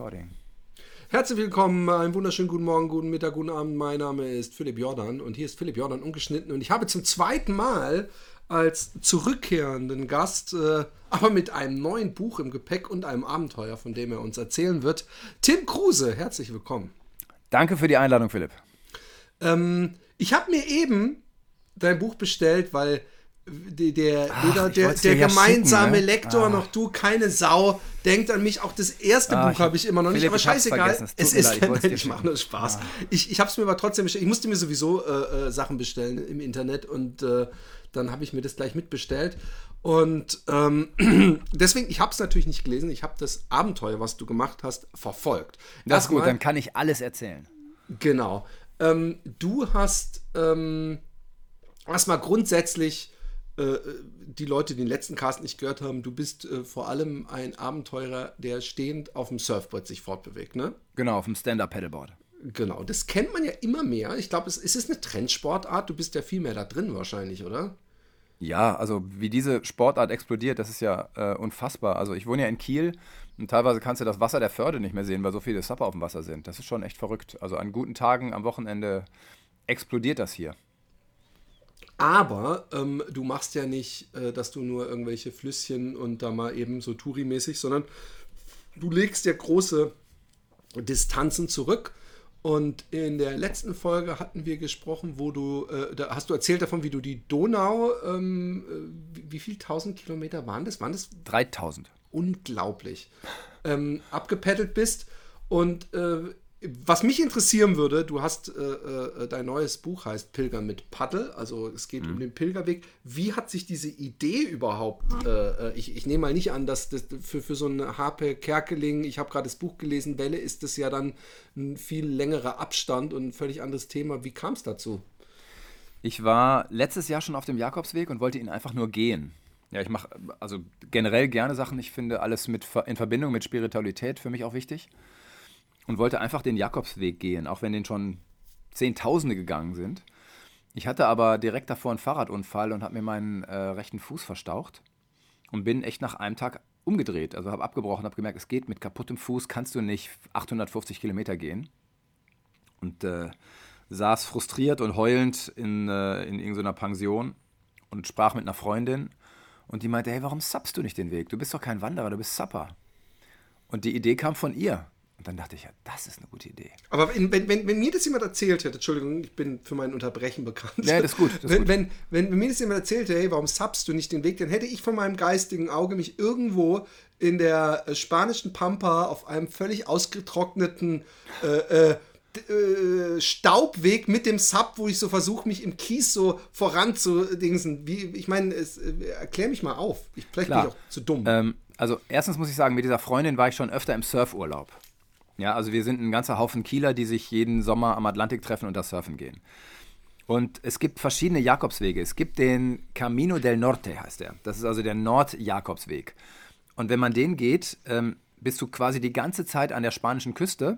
recording. Herzlich willkommen, einen wunderschönen guten Morgen, guten Mittag, guten Abend. Mein Name ist Philipp Jordan und hier ist Philipp Jordan ungeschnitten und ich habe zum zweiten Mal als zurückkehrenden Gast, äh, aber mit einem neuen Buch im Gepäck und einem Abenteuer, von dem er uns erzählen wird, Tim Kruse. Herzlich willkommen. Danke für die Einladung, Philipp. Ähm, ich habe mir eben dein Buch bestellt, weil der, der, Ach, der, der gemeinsame schicken, ne? Lektor, ah. noch du, keine Sau, denkt an mich. Auch das erste ah, Buch habe ich immer noch nicht, Philipp, aber scheißegal. Es ist, leid, ich, ich mache nur Spaß. Ah. Ich, ich habe es mir aber trotzdem bestellt. Ich musste mir sowieso äh, äh, Sachen bestellen im Internet und äh, dann habe ich mir das gleich mitbestellt. Und ähm, deswegen, ich habe es natürlich nicht gelesen. Ich habe das Abenteuer, was du gemacht hast, verfolgt. Das ist gut, dann kann ich alles erzählen. Genau. Ähm, du hast ähm, erstmal grundsätzlich äh, die Leute, die den letzten Cast nicht gehört haben, du bist äh, vor allem ein Abenteurer, der stehend auf dem Surfboard sich fortbewegt, ne? Genau, auf dem Stand-Up-Paddleboard. Genau, das kennt man ja immer mehr. Ich glaube, es, es ist eine Trendsportart. Du bist ja viel mehr da drin wahrscheinlich, oder? Ja, also wie diese Sportart explodiert, das ist ja äh, unfassbar. Also ich wohne ja in Kiel und teilweise kannst du das Wasser der Förde nicht mehr sehen, weil so viele Supper auf dem Wasser sind. Das ist schon echt verrückt. Also an guten Tagen am Wochenende explodiert das hier. Aber ähm, du machst ja nicht, äh, dass du nur irgendwelche Flüsschen und da mal eben so Touri-mäßig, sondern du legst ja große Distanzen zurück. Und in der letzten Folge hatten wir gesprochen, wo du, äh, da hast du erzählt davon, wie du die Donau, ähm, äh, wie, wie viel tausend Kilometer waren das? Waren das? 3000. Unglaublich. Ähm, abgepettelt bist. Und äh, was mich interessieren würde, du hast äh, äh, dein neues Buch heißt Pilger mit Paddel, also es geht mhm. um den Pilgerweg. Wie hat sich diese Idee überhaupt, äh, äh ich, ich nehme mal nicht an, dass das für, für so eine Harpe Kerkeling, ich habe gerade das Buch gelesen, Welle ist das ja dann ein viel längerer Abstand und ein völlig anderes Thema. Wie kam es dazu? Ich war letztes Jahr schon auf dem Jakobsweg und wollte ihn einfach nur gehen. Ja, ich mache also generell gerne Sachen. Ich finde alles mit, in Verbindung mit Spiritualität für mich auch wichtig und wollte einfach den Jakobsweg gehen, auch wenn den schon Zehntausende gegangen sind. Ich hatte aber direkt davor einen Fahrradunfall und habe mir meinen äh, rechten Fuß verstaucht und bin echt nach einem Tag umgedreht. Also habe abgebrochen, habe gemerkt, es geht mit kaputtem Fuß, kannst du nicht 850 Kilometer gehen. Und äh, saß frustriert und heulend in, äh, in irgendeiner Pension und sprach mit einer Freundin. Und die meinte, hey, warum sappst du nicht den Weg? Du bist doch kein Wanderer, du bist Sapper. Und die Idee kam von ihr. Und dann dachte ich, ja, das ist eine gute Idee. Aber wenn, wenn, wenn, wenn mir das jemand erzählt hätte, Entschuldigung, ich bin für mein Unterbrechen bekannt. Ja, das ist gut. Das ist wenn, gut. Wenn, wenn, wenn, mir das jemand erzählt hätte, hey, warum subst du nicht den Weg, dann hätte ich von meinem geistigen Auge mich irgendwo in der äh, spanischen Pampa auf einem völlig ausgetrockneten äh, äh, äh, Staubweg mit dem Sub, wo ich so versuche, mich im Kies so voranzudingsen. Wie, ich meine, äh, erklär mich mal auf. Ich, vielleicht Klar. bin ich auch zu dumm. Ähm, also erstens muss ich sagen, mit dieser Freundin war ich schon öfter im Surfurlaub. Ja, also wir sind ein ganzer Haufen Kieler, die sich jeden Sommer am Atlantik treffen und da surfen gehen. Und es gibt verschiedene Jakobswege. Es gibt den Camino del Norte, heißt der. Das ist also der Nord-Jakobsweg. Und wenn man den geht, ähm, bist du quasi die ganze Zeit an der spanischen Küste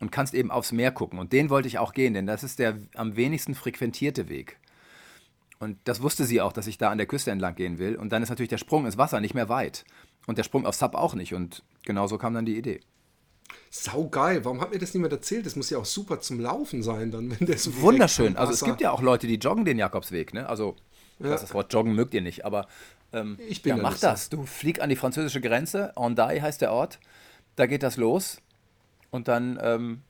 und kannst eben aufs Meer gucken. Und den wollte ich auch gehen, denn das ist der am wenigsten frequentierte Weg. Und das wusste sie auch, dass ich da an der Küste entlang gehen will. Und dann ist natürlich der Sprung ins Wasser nicht mehr weit. Und der Sprung auf Sub auch nicht. Und genau so kam dann die Idee. Sau geil. Warum hat mir das niemand erzählt? Das muss ja auch super zum Laufen sein, dann, wenn der so Wunderschön. Also es gibt ja auch Leute, die joggen den Jakobsweg, ne? Also ja. das Wort joggen mögt ihr nicht, aber ähm, ich bin ja, mach das. Du flieg an die französische Grenze. Hendaye heißt der Ort. Da geht das los. Und dann ähm,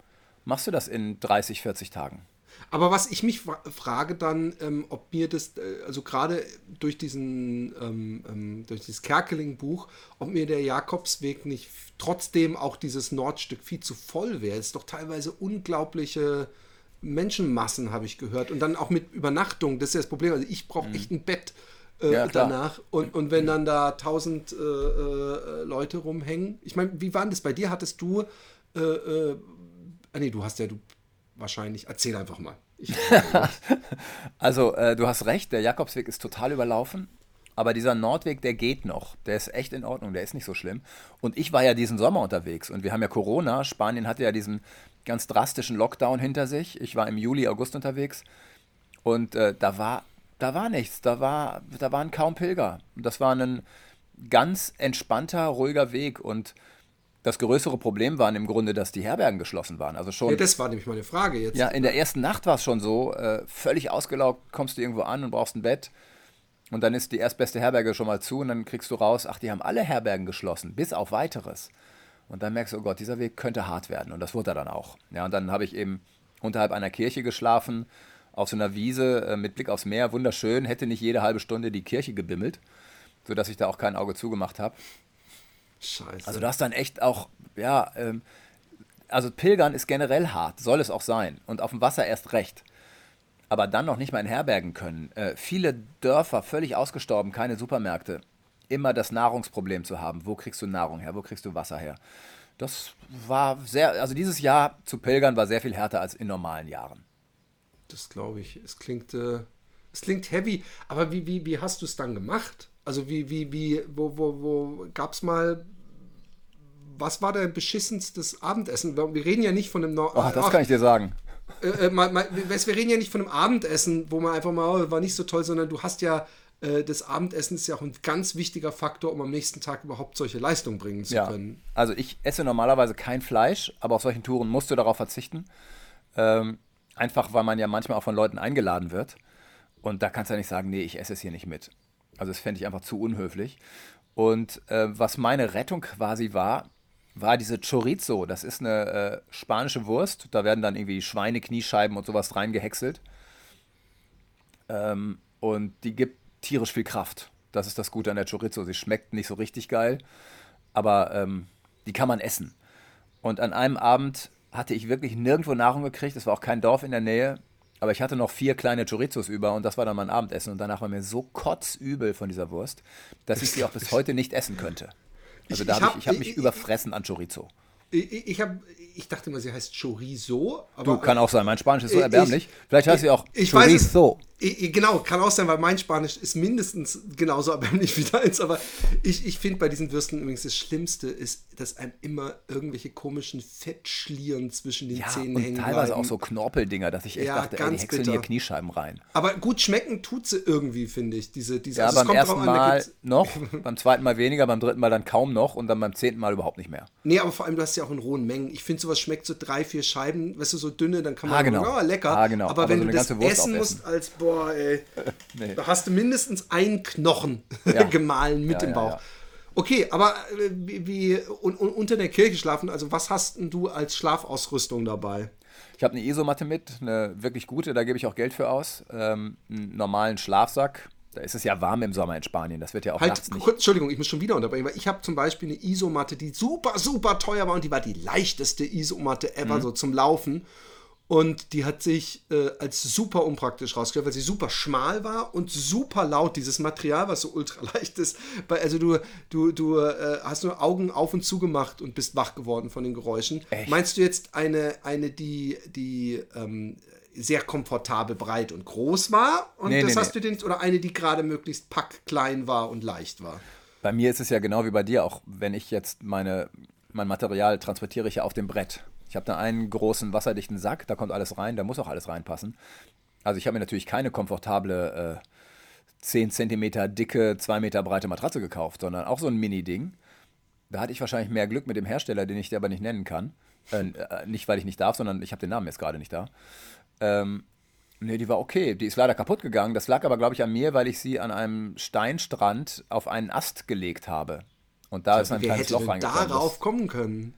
machst du das in 30, 40 Tagen. Aber was ich mich frage dann, ähm, ob mir das, äh, also gerade durch diesen, ähm, ähm, durch dieses Kerkeling-Buch, ob mir der Jakobsweg nicht trotzdem auch dieses Nordstück viel zu voll wäre. Es ist doch teilweise unglaubliche Menschenmassen, habe ich gehört. Und dann auch mit Übernachtung, das ist ja das Problem. Also ich brauche mhm. echt ein Bett. Äh, ja, danach. Und, und wenn dann da tausend äh, äh, Leute rumhängen. Ich meine, wie war denn das bei dir? Hattest du, äh, äh, ah nee, du hast ja, du wahrscheinlich. Erzähl einfach mal. also, äh, du hast recht, der Jakobsweg ist total überlaufen. Aber dieser Nordweg, der geht noch. Der ist echt in Ordnung, der ist nicht so schlimm. Und ich war ja diesen Sommer unterwegs und wir haben ja Corona. Spanien hatte ja diesen ganz drastischen Lockdown hinter sich. Ich war im Juli, August unterwegs und äh, da war da war nichts. Da, war, da waren kaum Pilger. Das war ein ganz entspannter, ruhiger Weg und das größere Problem war im Grunde, dass die Herbergen geschlossen waren. Also schon. Ja, das war nämlich meine Frage jetzt. Ja, in der ersten Nacht war es schon so, äh, völlig ausgelaugt, kommst du irgendwo an und brauchst ein Bett. Und dann ist die erstbeste Herberge schon mal zu und dann kriegst du raus, ach, die haben alle Herbergen geschlossen, bis auf weiteres. Und dann merkst du, oh Gott, dieser Weg könnte hart werden. Und das wurde er dann auch. Ja, und dann habe ich eben unterhalb einer Kirche geschlafen, auf so einer Wiese äh, mit Blick aufs Meer, wunderschön, hätte nicht jede halbe Stunde die Kirche gebimmelt, sodass ich da auch kein Auge zugemacht habe. Scheiße. Also du hast dann echt auch, ja, ähm, also Pilgern ist generell hart, soll es auch sein. Und auf dem Wasser erst recht. Aber dann noch nicht mal in Herbergen können. Äh, viele Dörfer völlig ausgestorben, keine Supermärkte. Immer das Nahrungsproblem zu haben. Wo kriegst du Nahrung her? Wo kriegst du Wasser her? Das war sehr, also dieses Jahr zu pilgern war sehr viel härter als in normalen Jahren. Das glaube ich. Es klingt, äh, es klingt heavy. Aber wie, wie, wie hast du es dann gemacht? Also wie, wie, wie, wo, wo, wo gab es mal was war dein beschissenstes Abendessen? Wir reden ja nicht von einem. No oh, das kann ich dir sagen. Äh, äh, mal, mal, wir reden ja nicht von einem Abendessen, wo man einfach mal, oh, war nicht so toll, sondern du hast ja, äh, das Abendessen ist ja auch ein ganz wichtiger Faktor, um am nächsten Tag überhaupt solche Leistungen bringen zu ja. können. Also ich esse normalerweise kein Fleisch, aber auf solchen Touren musst du darauf verzichten. Ähm, einfach, weil man ja manchmal auch von Leuten eingeladen wird. Und da kannst du ja nicht sagen, nee, ich esse es hier nicht mit. Also das fände ich einfach zu unhöflich. Und äh, was meine Rettung quasi war, war diese Chorizo. Das ist eine äh, spanische Wurst. Da werden dann irgendwie Schweinekniescheiben und sowas reingehäckselt. Ähm, und die gibt tierisch viel Kraft. Das ist das Gute an der Chorizo. Sie schmeckt nicht so richtig geil, aber ähm, die kann man essen. Und an einem Abend hatte ich wirklich nirgendwo Nahrung gekriegt. Es war auch kein Dorf in der Nähe. Aber ich hatte noch vier kleine Chorizos über und das war dann mein Abendessen. Und danach war mir so kotzübel von dieser Wurst, dass ich sie auch bis heute nicht essen könnte. Also ich, da habe ich, ich hab mich ich, überfressen an Chorizo. Ich, ich, hab, ich dachte immer, sie heißt Chorizo. du, kann auch sein. Mein Spanisch ist so erbärmlich. Vielleicht heißt sie auch ich Chorizo. Weiß genau, kann auch sein, weil mein Spanisch ist mindestens genauso erbärmlich wie deins. Aber ich, ich finde bei diesen Würsten übrigens das Schlimmste ist, dass einem immer irgendwelche komischen Fettschlieren zwischen den ja, Zähnen und hängen teilweise bleiben. auch so Knorpeldinger, dass ich echt ja, dachte, ey, die häckseln bitter. hier Kniescheiben rein. Aber gut schmecken tut sie irgendwie, finde ich. Diese, diese, ja, also beim ersten Mal noch, beim zweiten Mal weniger, beim dritten Mal dann kaum noch und dann beim zehnten Mal überhaupt nicht mehr. Nee, aber vor allem, du hast ja auch in rohen Mengen. Ich finde, sowas schmeckt so drei, vier Scheiben, weißt du, so dünne, dann kann man ah, genau. sagen, oh, lecker. Ah, genau. Aber, aber wenn so du das essen musst als, boah, ey, nee. da hast du mindestens einen Knochen ja. gemahlen mit ja, dem Bauch. Okay, aber äh, wie, wie und, und unter der Kirche schlafen, also was hast du als Schlafausrüstung dabei? Ich habe eine Isomatte mit, eine wirklich gute, da gebe ich auch Geld für aus. Ähm, einen normalen Schlafsack. Da ist es ja warm im Sommer in Spanien. Das wird ja auch halt, nachts nicht. Kurz, Entschuldigung, ich muss schon wieder unterbrechen, weil ich habe zum Beispiel eine Isomatte, die super, super teuer war und die war die leichteste Isomatte ever mhm. so zum Laufen. Und die hat sich äh, als super unpraktisch rausgestellt, weil sie super schmal war und super laut. Dieses Material, was so ultra leicht ist. Also du, du, du äh, hast nur Augen auf und zu gemacht und bist wach geworden von den Geräuschen. Echt? Meinst du jetzt eine, eine die, die ähm, sehr komfortabel breit und groß war? Und nee, das nee, hast nee. du den, oder eine, die gerade möglichst packklein war und leicht war? Bei mir ist es ja genau wie bei dir, auch wenn ich jetzt meine, mein Material transportiere ich ja auf dem Brett. Ich habe da einen großen wasserdichten Sack, da kommt alles rein, da muss auch alles reinpassen. Also ich habe mir natürlich keine komfortable äh, 10 cm dicke, 2 Meter breite Matratze gekauft, sondern auch so ein Mini-Ding. Da hatte ich wahrscheinlich mehr Glück mit dem Hersteller, den ich dir aber nicht nennen kann. Äh, äh nicht, weil ich nicht darf, sondern ich habe den Namen jetzt gerade nicht da. Ähm, nee, die war okay. Die ist leider kaputt gegangen. Das lag aber, glaube ich, an mir, weil ich sie an einem Steinstrand auf einen Ast gelegt habe. Und da ist ein kleines Loch reingekommen. darauf kommen können?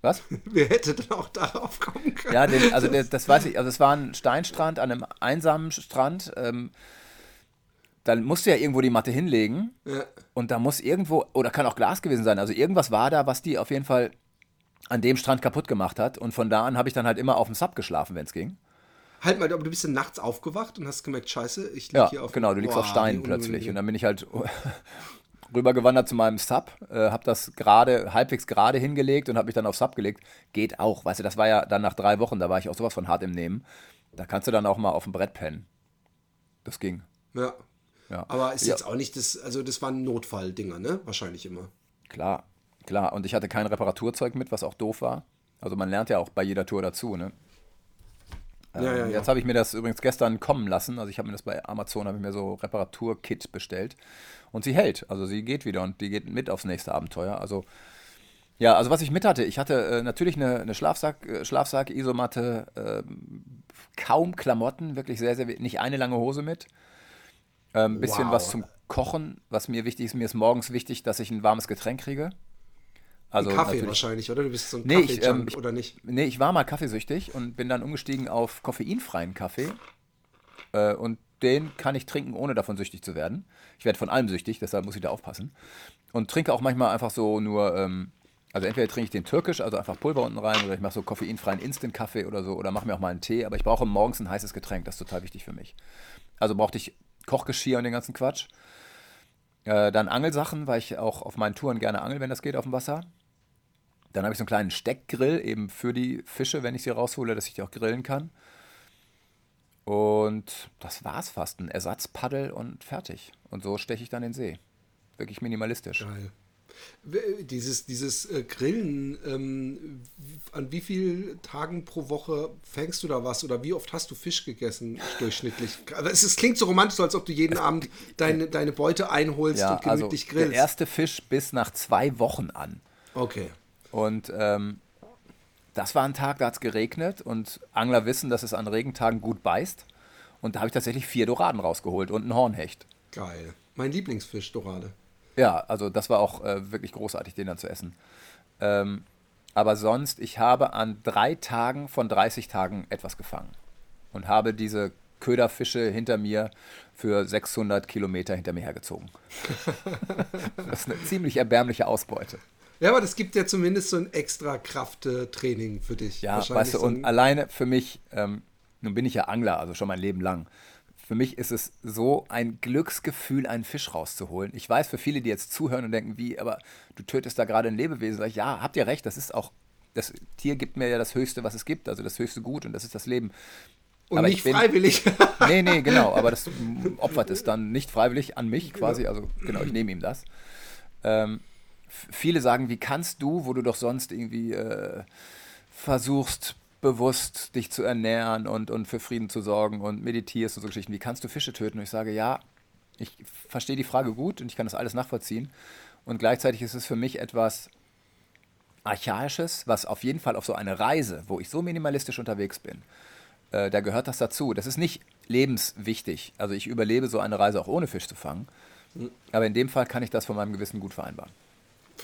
Was? Wer hätte denn auch darauf kommen können? Ja, den, also der, das weiß ich. Also es war ein Steinstrand an einem einsamen Strand. Ähm, dann musst du ja irgendwo die Matte hinlegen. Ja. Und da muss irgendwo, oder kann auch Glas gewesen sein. Also irgendwas war da, was die auf jeden Fall an dem Strand kaputt gemacht hat. Und von da an habe ich dann halt immer auf dem Sub geschlafen, wenn es ging. Halt mal, aber du bist dann nachts aufgewacht und hast gemerkt, scheiße, ich liege ja, hier auf genau, du liegst Boah, auf Steinen plötzlich. Und dann bin ich halt rübergewandert zu meinem Sub, äh, habe das gerade, halbwegs gerade hingelegt und habe mich dann auf Sub gelegt. Geht auch, weißt du, das war ja dann nach drei Wochen, da war ich auch sowas von hart im Nehmen. Da kannst du dann auch mal auf dem Brett pennen. Das ging. Ja. ja. Aber ist ja. jetzt auch nicht das, also das waren Notfalldinger, ne? Wahrscheinlich immer. Klar, klar. Und ich hatte kein Reparaturzeug mit, was auch doof war. Also man lernt ja auch bei jeder Tour dazu, ne? Ja, ja, ähm, ja. Jetzt habe ich mir das übrigens gestern kommen lassen. Also ich habe mir das bei Amazon, habe ich mir so Reparaturkit bestellt. Und sie hält. Also sie geht wieder und die geht mit aufs nächste Abenteuer. Also Ja, also was ich mit hatte, ich hatte äh, natürlich eine, eine Schlafsack, äh, Schlafsack, Isomatte, äh, kaum Klamotten, wirklich sehr, sehr, nicht eine lange Hose mit. Ein ähm, bisschen wow. was zum Kochen, was mir wichtig ist. Mir ist morgens wichtig, dass ich ein warmes Getränk kriege. Also Kaffee wahrscheinlich, oder? Du bist so ein nee, ich, ähm, oder nicht? Nee, ich war mal kaffeesüchtig und bin dann umgestiegen auf koffeinfreien Kaffee. Äh, und den kann ich trinken, ohne davon süchtig zu werden. Ich werde von allem süchtig, deshalb muss ich da aufpassen. Und trinke auch manchmal einfach so nur, ähm, also entweder trinke ich den türkisch, also einfach Pulver unten rein, oder ich mache so koffeinfreien Instant-Kaffee oder so, oder mache mir auch mal einen Tee. Aber ich brauche morgens ein heißes Getränk, das ist total wichtig für mich. Also brauchte ich Kochgeschirr und den ganzen Quatsch. Äh, dann Angelsachen, weil ich auch auf meinen Touren gerne angel, wenn das geht, auf dem Wasser. Dann habe ich so einen kleinen Steckgrill eben für die Fische, wenn ich sie raushole, dass ich die auch grillen kann. Und das war's fast. Ein Ersatzpaddel und fertig. Und so steche ich dann in den See. Wirklich minimalistisch. Geil. Dieses, dieses äh, Grillen, ähm, an wie vielen Tagen pro Woche fängst du da was oder wie oft hast du Fisch gegessen durchschnittlich? Es, es klingt so romantisch, als ob du jeden Abend deine, deine Beute einholst ja, und gemütlich also grillst. Der erste Fisch bis nach zwei Wochen an. Okay. Und ähm, das war ein Tag, da hat es geregnet und Angler wissen, dass es an Regentagen gut beißt. Und da habe ich tatsächlich vier Doraden rausgeholt und einen Hornhecht. Geil. Mein Lieblingsfisch, Dorade. Ja, also das war auch äh, wirklich großartig, den dann zu essen. Ähm, aber sonst, ich habe an drei Tagen von 30 Tagen etwas gefangen. Und habe diese Köderfische hinter mir für 600 Kilometer hinter mir hergezogen. das ist eine ziemlich erbärmliche Ausbeute. Ja, aber das gibt ja zumindest so ein extra Krafttraining für dich. Ja, weißt du, so und alleine für mich, ähm, nun bin ich ja Angler, also schon mein Leben lang. Für mich ist es so ein Glücksgefühl, einen Fisch rauszuholen. Ich weiß, für viele, die jetzt zuhören und denken, wie, aber du tötest da gerade ein Lebewesen. Sag ich, ja, habt ihr recht, das ist auch, das Tier gibt mir ja das Höchste, was es gibt, also das höchste Gut und das ist das Leben. Und aber nicht bin, freiwillig. nee, nee, genau, aber das opfert es dann nicht freiwillig an mich quasi, genau. also genau, ich nehme ihm das. Ähm, viele sagen, wie kannst du, wo du doch sonst irgendwie äh, versuchst, bewusst dich zu ernähren und, und für Frieden zu sorgen und meditierst und so Geschichten, wie kannst du Fische töten? Und ich sage, ja, ich verstehe die Frage gut und ich kann das alles nachvollziehen. Und gleichzeitig ist es für mich etwas Archaisches, was auf jeden Fall auf so eine Reise, wo ich so minimalistisch unterwegs bin, äh, da gehört das dazu. Das ist nicht lebenswichtig. Also ich überlebe so eine Reise auch ohne Fisch zu fangen. Hm. Aber in dem Fall kann ich das von meinem Gewissen gut vereinbaren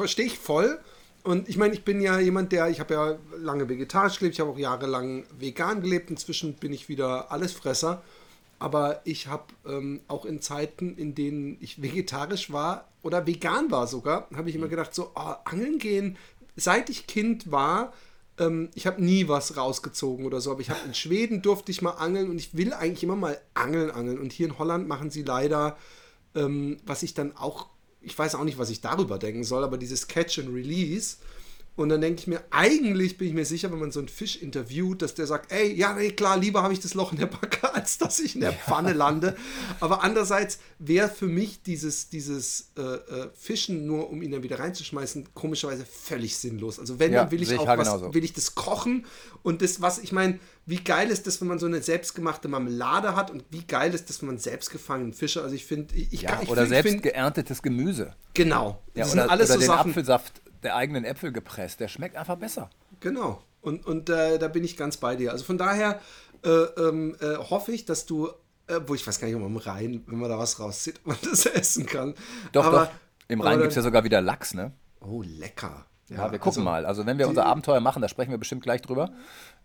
verstehe ich voll. Und ich meine, ich bin ja jemand, der, ich habe ja lange vegetarisch gelebt, ich habe auch jahrelang vegan gelebt, inzwischen bin ich wieder Allesfresser. Aber ich habe ähm, auch in Zeiten, in denen ich vegetarisch war oder vegan war sogar, habe ich immer gedacht, so, oh, angeln gehen, seit ich Kind war, ähm, ich habe nie was rausgezogen oder so, aber ich habe in Schweden durfte ich mal angeln und ich will eigentlich immer mal angeln, angeln. Und hier in Holland machen sie leider, ähm, was ich dann auch ich weiß auch nicht, was ich darüber denken soll, aber dieses Catch and Release. Und dann denke ich mir, eigentlich bin ich mir sicher, wenn man so einen Fisch interviewt, dass der sagt, ey, ja, nee, klar, lieber habe ich das Loch in der Backe, als dass ich in der Pfanne lande. Aber andererseits wäre für mich dieses, dieses äh, äh, Fischen nur, um ihn dann wieder reinzuschmeißen, komischerweise völlig sinnlos. Also wenn, ja, dann will ich auch was, genauso. will ich das kochen und das, was, ich meine, wie geil ist das, wenn man so eine selbstgemachte Marmelade hat und wie geil ist das, wenn man selbstgefangenen Fische, also ich finde, ich, ich, ja, ich Oder find, selbst find, geerntetes Gemüse. Genau. Ja, oder, alles oder so den Sachen, Apfelsaft der eigenen Äpfel gepresst, der schmeckt einfach besser. Genau. Und, und äh, da bin ich ganz bei dir. Also von daher äh, ähm, äh, hoffe ich, dass du, äh, wo ich weiß gar nicht, ob man im Rhein, wenn man da was rauszieht, man das essen kann. Doch, aber, doch. Im Rhein gibt es ja sogar wieder Lachs, ne? Oh, lecker. Ja, ja wir gucken also, mal. Also wenn wir unser Abenteuer machen, da sprechen wir bestimmt gleich drüber.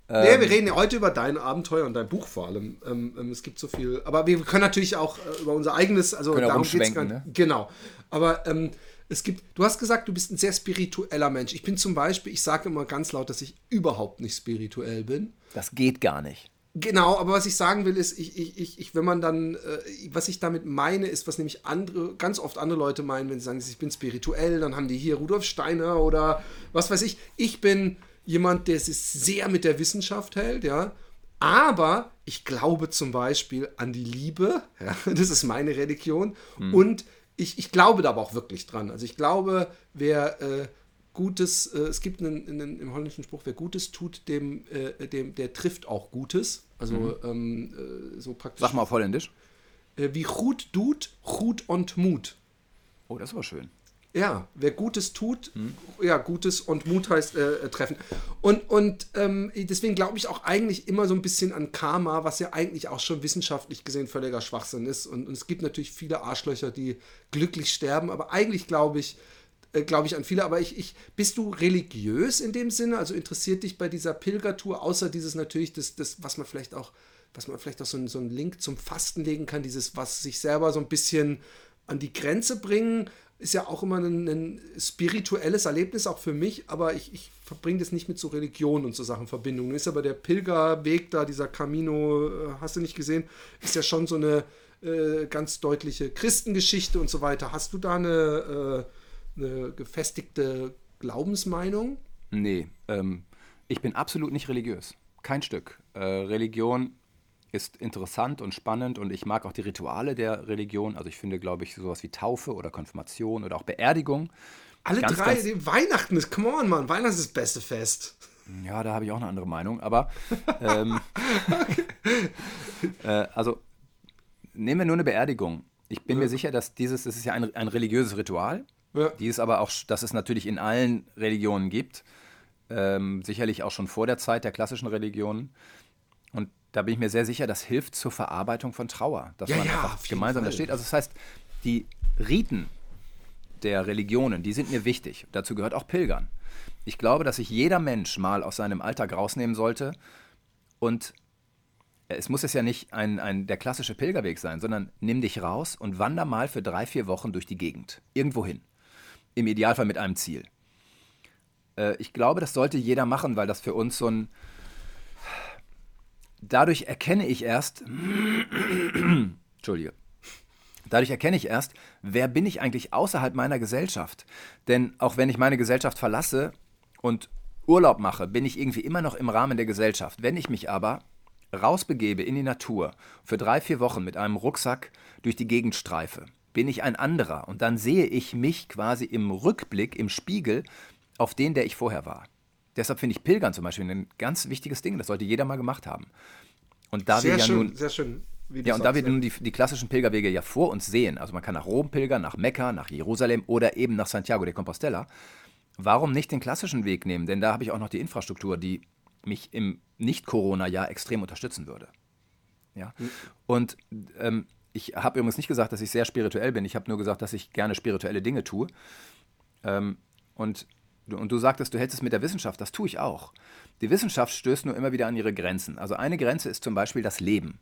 Nee, ähm, wir reden ja heute über dein Abenteuer und dein Buch vor allem. Ähm, ähm, es gibt so viel. Aber wir können natürlich auch äh, über unser eigenes, also darum geht's gar, ne? Genau. Aber ähm, es gibt, du hast gesagt, du bist ein sehr spiritueller Mensch. Ich bin zum Beispiel, ich sage immer ganz laut, dass ich überhaupt nicht spirituell bin. Das geht gar nicht. Genau, aber was ich sagen will, ist, ich, ich, ich, wenn man dann, äh, was ich damit meine, ist, was nämlich andere, ganz oft andere Leute meinen, wenn sie sagen, ich bin spirituell, dann haben die hier Rudolf Steiner oder was weiß ich. Ich bin jemand, der sich sehr mit der Wissenschaft hält, ja. Aber ich glaube zum Beispiel an die Liebe, ja, das ist meine Religion. Hm. Und ich, ich glaube da aber auch wirklich dran. Also ich glaube, wer äh, Gutes, äh, es gibt einen, einen, im holländischen Spruch, wer Gutes tut, dem, äh, dem der trifft auch Gutes. Also mhm. ähm, äh, so praktisch. Sag mal auf Holländisch. Äh, wie gut tut, gut und Mut. Oh, das war schön. Ja, wer Gutes tut, hm. ja, Gutes und Mut heißt äh, äh, treffen. Und, und ähm, deswegen glaube ich auch eigentlich immer so ein bisschen an Karma, was ja eigentlich auch schon wissenschaftlich gesehen völliger Schwachsinn ist. Und, und es gibt natürlich viele Arschlöcher, die glücklich sterben, aber eigentlich glaube ich, äh, glaube ich an viele. Aber ich, ich, bist du religiös in dem Sinne? Also interessiert dich bei dieser Pilgertour, außer dieses natürlich, das, das was man vielleicht auch, was man vielleicht auch so, so einen Link zum Fasten legen kann, dieses, was sich selber so ein bisschen an die Grenze bringen ist ja auch immer ein, ein, spirituelles Erlebnis, auch für mich, aber ich, ich verbringe das nicht mit so Religion und so Sachen Verbindung. Ist aber der Pilgerweg da, dieser Camino, äh, hast du nicht gesehen, ist ja schon so eine äh, ganz deutliche Christengeschichte und so weiter. Hast du da eine, äh, eine gefestigte Glaubensmeinung? Nee, ähm, ich bin absolut nicht religiös. Kein Stück. Äh, Religion ist interessant und spannend und ich mag auch die Rituale der Religion. Also ich finde, glaube ich, sowas wie Taufe oder Konfirmation oder auch Beerdigung. Alle ganz, drei, ganz, Weihnachten ist, come on, Mann, Weihnachten ist das beste Fest. Ja, da habe ich auch eine andere Meinung, aber ähm, äh, also nehmen wir nur eine Beerdigung. Ich bin ja. mir sicher, dass dieses, das ist ja ein, ein religiöses Ritual, ja. die es aber auch, dass es natürlich in allen Religionen gibt, ähm, sicherlich auch schon vor der Zeit der klassischen Religionen. Und da bin ich mir sehr sicher, das hilft zur Verarbeitung von Trauer, dass ja, man ja, einfach gemeinsam Fall. da steht. Also das heißt, die Riten der Religionen, die sind mir wichtig. Dazu gehört auch Pilgern. Ich glaube, dass sich jeder Mensch mal aus seinem Alltag rausnehmen sollte und es muss es ja nicht ein, ein, der klassische Pilgerweg sein, sondern nimm dich raus und wander mal für drei, vier Wochen durch die Gegend. Irgendwo hin. Im Idealfall mit einem Ziel. Äh, ich glaube, das sollte jeder machen, weil das für uns so ein, dadurch erkenne ich erst, Entschuldige, dadurch erkenne ich erst, wer bin ich eigentlich außerhalb meiner Gesellschaft. Denn auch wenn ich meine Gesellschaft verlasse und Urlaub mache, bin ich irgendwie immer noch im Rahmen der Gesellschaft. Wenn ich mich aber rausbegebe in die Natur, für drei, vier Wochen mit einem Rucksack durch die Gegend streife, bin ich ein anderer und dann sehe ich mich quasi im Rückblick, im Spiegel auf den, der ich vorher war. Deshalb finde ich Pilgern zum Beispiel ein ganz wichtiges Ding. Das sollte jeder mal gemacht haben. Und da sehr wir ja schön, nun, sehr schön. Ja, und da wir nun die, die, klassischen Pilgerwege ja vor uns sehen, also man kann nach Rom pilgern, nach Mekka, nach Jerusalem oder eben nach Santiago de Compostela, warum nicht den klassischen Weg nehmen? Denn da habe ich auch noch die Infrastruktur, die mich im Nicht-Corona-Jahr extrem unterstützen würde. Ja? Mhm. Und ähm, ich habe übrigens nicht gesagt, dass ich sehr spirituell bin. Ich habe nur gesagt, dass ich gerne spirituelle Dinge tue. Ähm, und und du sagtest, du hältst es mit der Wissenschaft, das tue ich auch. Die Wissenschaft stößt nur immer wieder an ihre Grenzen. Also eine Grenze ist zum Beispiel das Leben.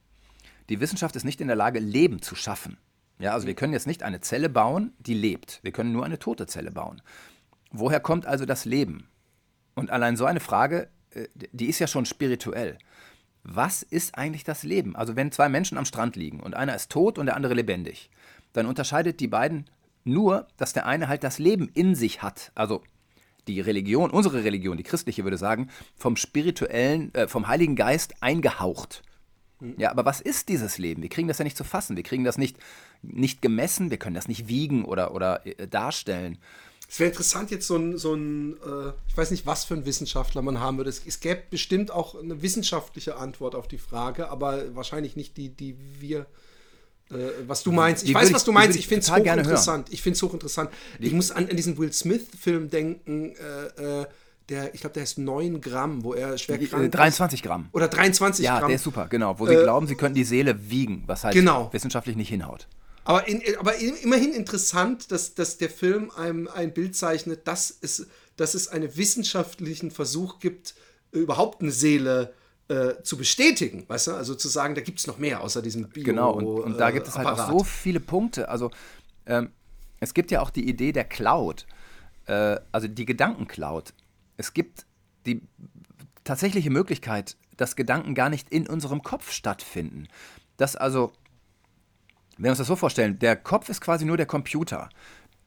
Die Wissenschaft ist nicht in der Lage, Leben zu schaffen. Ja, also wir können jetzt nicht eine Zelle bauen, die lebt. Wir können nur eine tote Zelle bauen. Woher kommt also das Leben? Und allein so eine Frage, äh, die ist ja schon spirituell. Was ist eigentlich das Leben? Also wenn zwei Menschen am Strand liegen und einer ist tot und der andere lebendig, dann unterscheidet die beiden nur, dass der eine halt das Leben in sich hat. Also die Religion, unsere Religion, die christliche würde sagen, vom spirituellen, äh, vom Heiligen Geist eingehaucht. Hm. Ja, aber was ist dieses Leben? Wir kriegen das ja nicht zu fassen. Wir kriegen das nicht, nicht gemessen, wir können das nicht wiegen oder, oder äh, darstellen. Es wäre interessant, jetzt so ein, so ein äh, ich weiß nicht, was für ein Wissenschaftler man haben würde. Es, es gäbe bestimmt auch eine wissenschaftliche Antwort auf die Frage, aber wahrscheinlich nicht die, die wir was du meinst. Ich die weiß, was du meinst. Ich finde es hochinteressant. Ich finde es hochinteressant. Ich muss an, an diesen Will Smith-Film denken, äh, äh der, ich glaube, der ist 9 Gramm, wo er schwer krank 23 ist. Gramm. Oder 23 ja, Gramm. Ja, der ist super, genau. Wo sie äh, glauben, sie könnten die Seele wiegen, was halt genau. wissenschaftlich nicht hinhaut. Aber, in, aber immerhin interessant, dass, dass der Film einem ein Bild zeichnet, dass es, dass es einen wissenschaftlichen Versuch gibt, überhaupt eine Seele zu äh, zu bestätigen, weißt du? Also zu sagen, da gibt es noch mehr außer diesem Bio. Genau, und, und da gibt es halt auch so viele Punkte. Also ähm, es gibt ja auch die Idee der Cloud, äh, also die Gedankencloud. Es gibt die tatsächliche Möglichkeit, dass Gedanken gar nicht in unserem Kopf stattfinden. Dass also, wenn wir uns das so vorstellen, der Kopf ist quasi nur der Computer.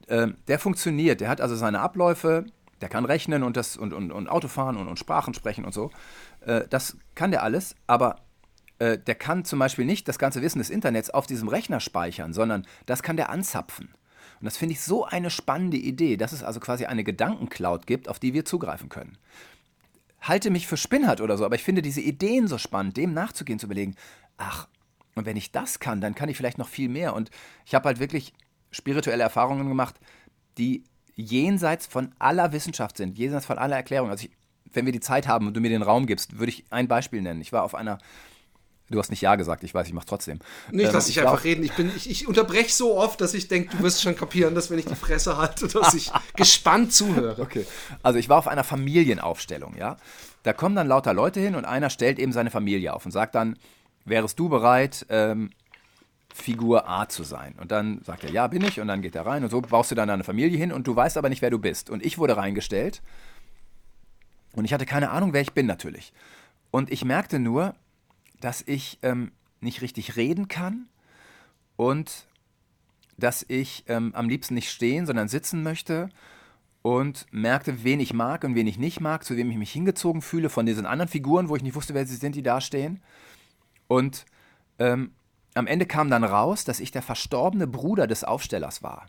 Äh, der funktioniert, der hat also seine Abläufe, der kann rechnen und, das, und, und, und Auto fahren und, und Sprachen sprechen und so. Äh, das kann der alles, aber äh, der kann zum Beispiel nicht das ganze Wissen des Internets auf diesem Rechner speichern, sondern das kann der anzapfen. Und das finde ich so eine spannende Idee, dass es also quasi eine Gedankencloud gibt, auf die wir zugreifen können. Halte mich für Spinnert oder so, aber ich finde diese Ideen so spannend, dem nachzugehen, zu überlegen, ach, und wenn ich das kann, dann kann ich vielleicht noch viel mehr. Und ich habe halt wirklich spirituelle Erfahrungen gemacht, die jenseits von aller Wissenschaft sind, jenseits von aller Erklärung. Also ich, wenn wir die Zeit haben und du mir den Raum gibst, würde ich ein Beispiel nennen. Ich war auf einer Du hast nicht Ja gesagt, ich weiß, ich mache trotzdem. Nicht, ähm, lass ich einfach reden. Ich, ich, ich unterbreche so oft, dass ich denke, du wirst schon kapieren, dass wenn ich die Fresse halte, dass ich gespannt zuhöre. Okay. Also ich war auf einer Familienaufstellung, ja. Da kommen dann lauter Leute hin und einer stellt eben seine Familie auf und sagt dann, wärest du bereit, ähm, Figur A zu sein? Und dann sagt er, ja, bin ich. Und dann geht er rein und so baust du dann deine Familie hin und du weißt aber nicht, wer du bist. Und ich wurde reingestellt und ich hatte keine Ahnung, wer ich bin natürlich. Und ich merkte nur, dass ich ähm, nicht richtig reden kann und dass ich ähm, am liebsten nicht stehen, sondern sitzen möchte und merkte, wen ich mag und wen ich nicht mag, zu wem ich mich hingezogen fühle von diesen anderen Figuren, wo ich nicht wusste, wer sie sind, die da stehen. Und ähm, am Ende kam dann raus, dass ich der verstorbene Bruder des Aufstellers war.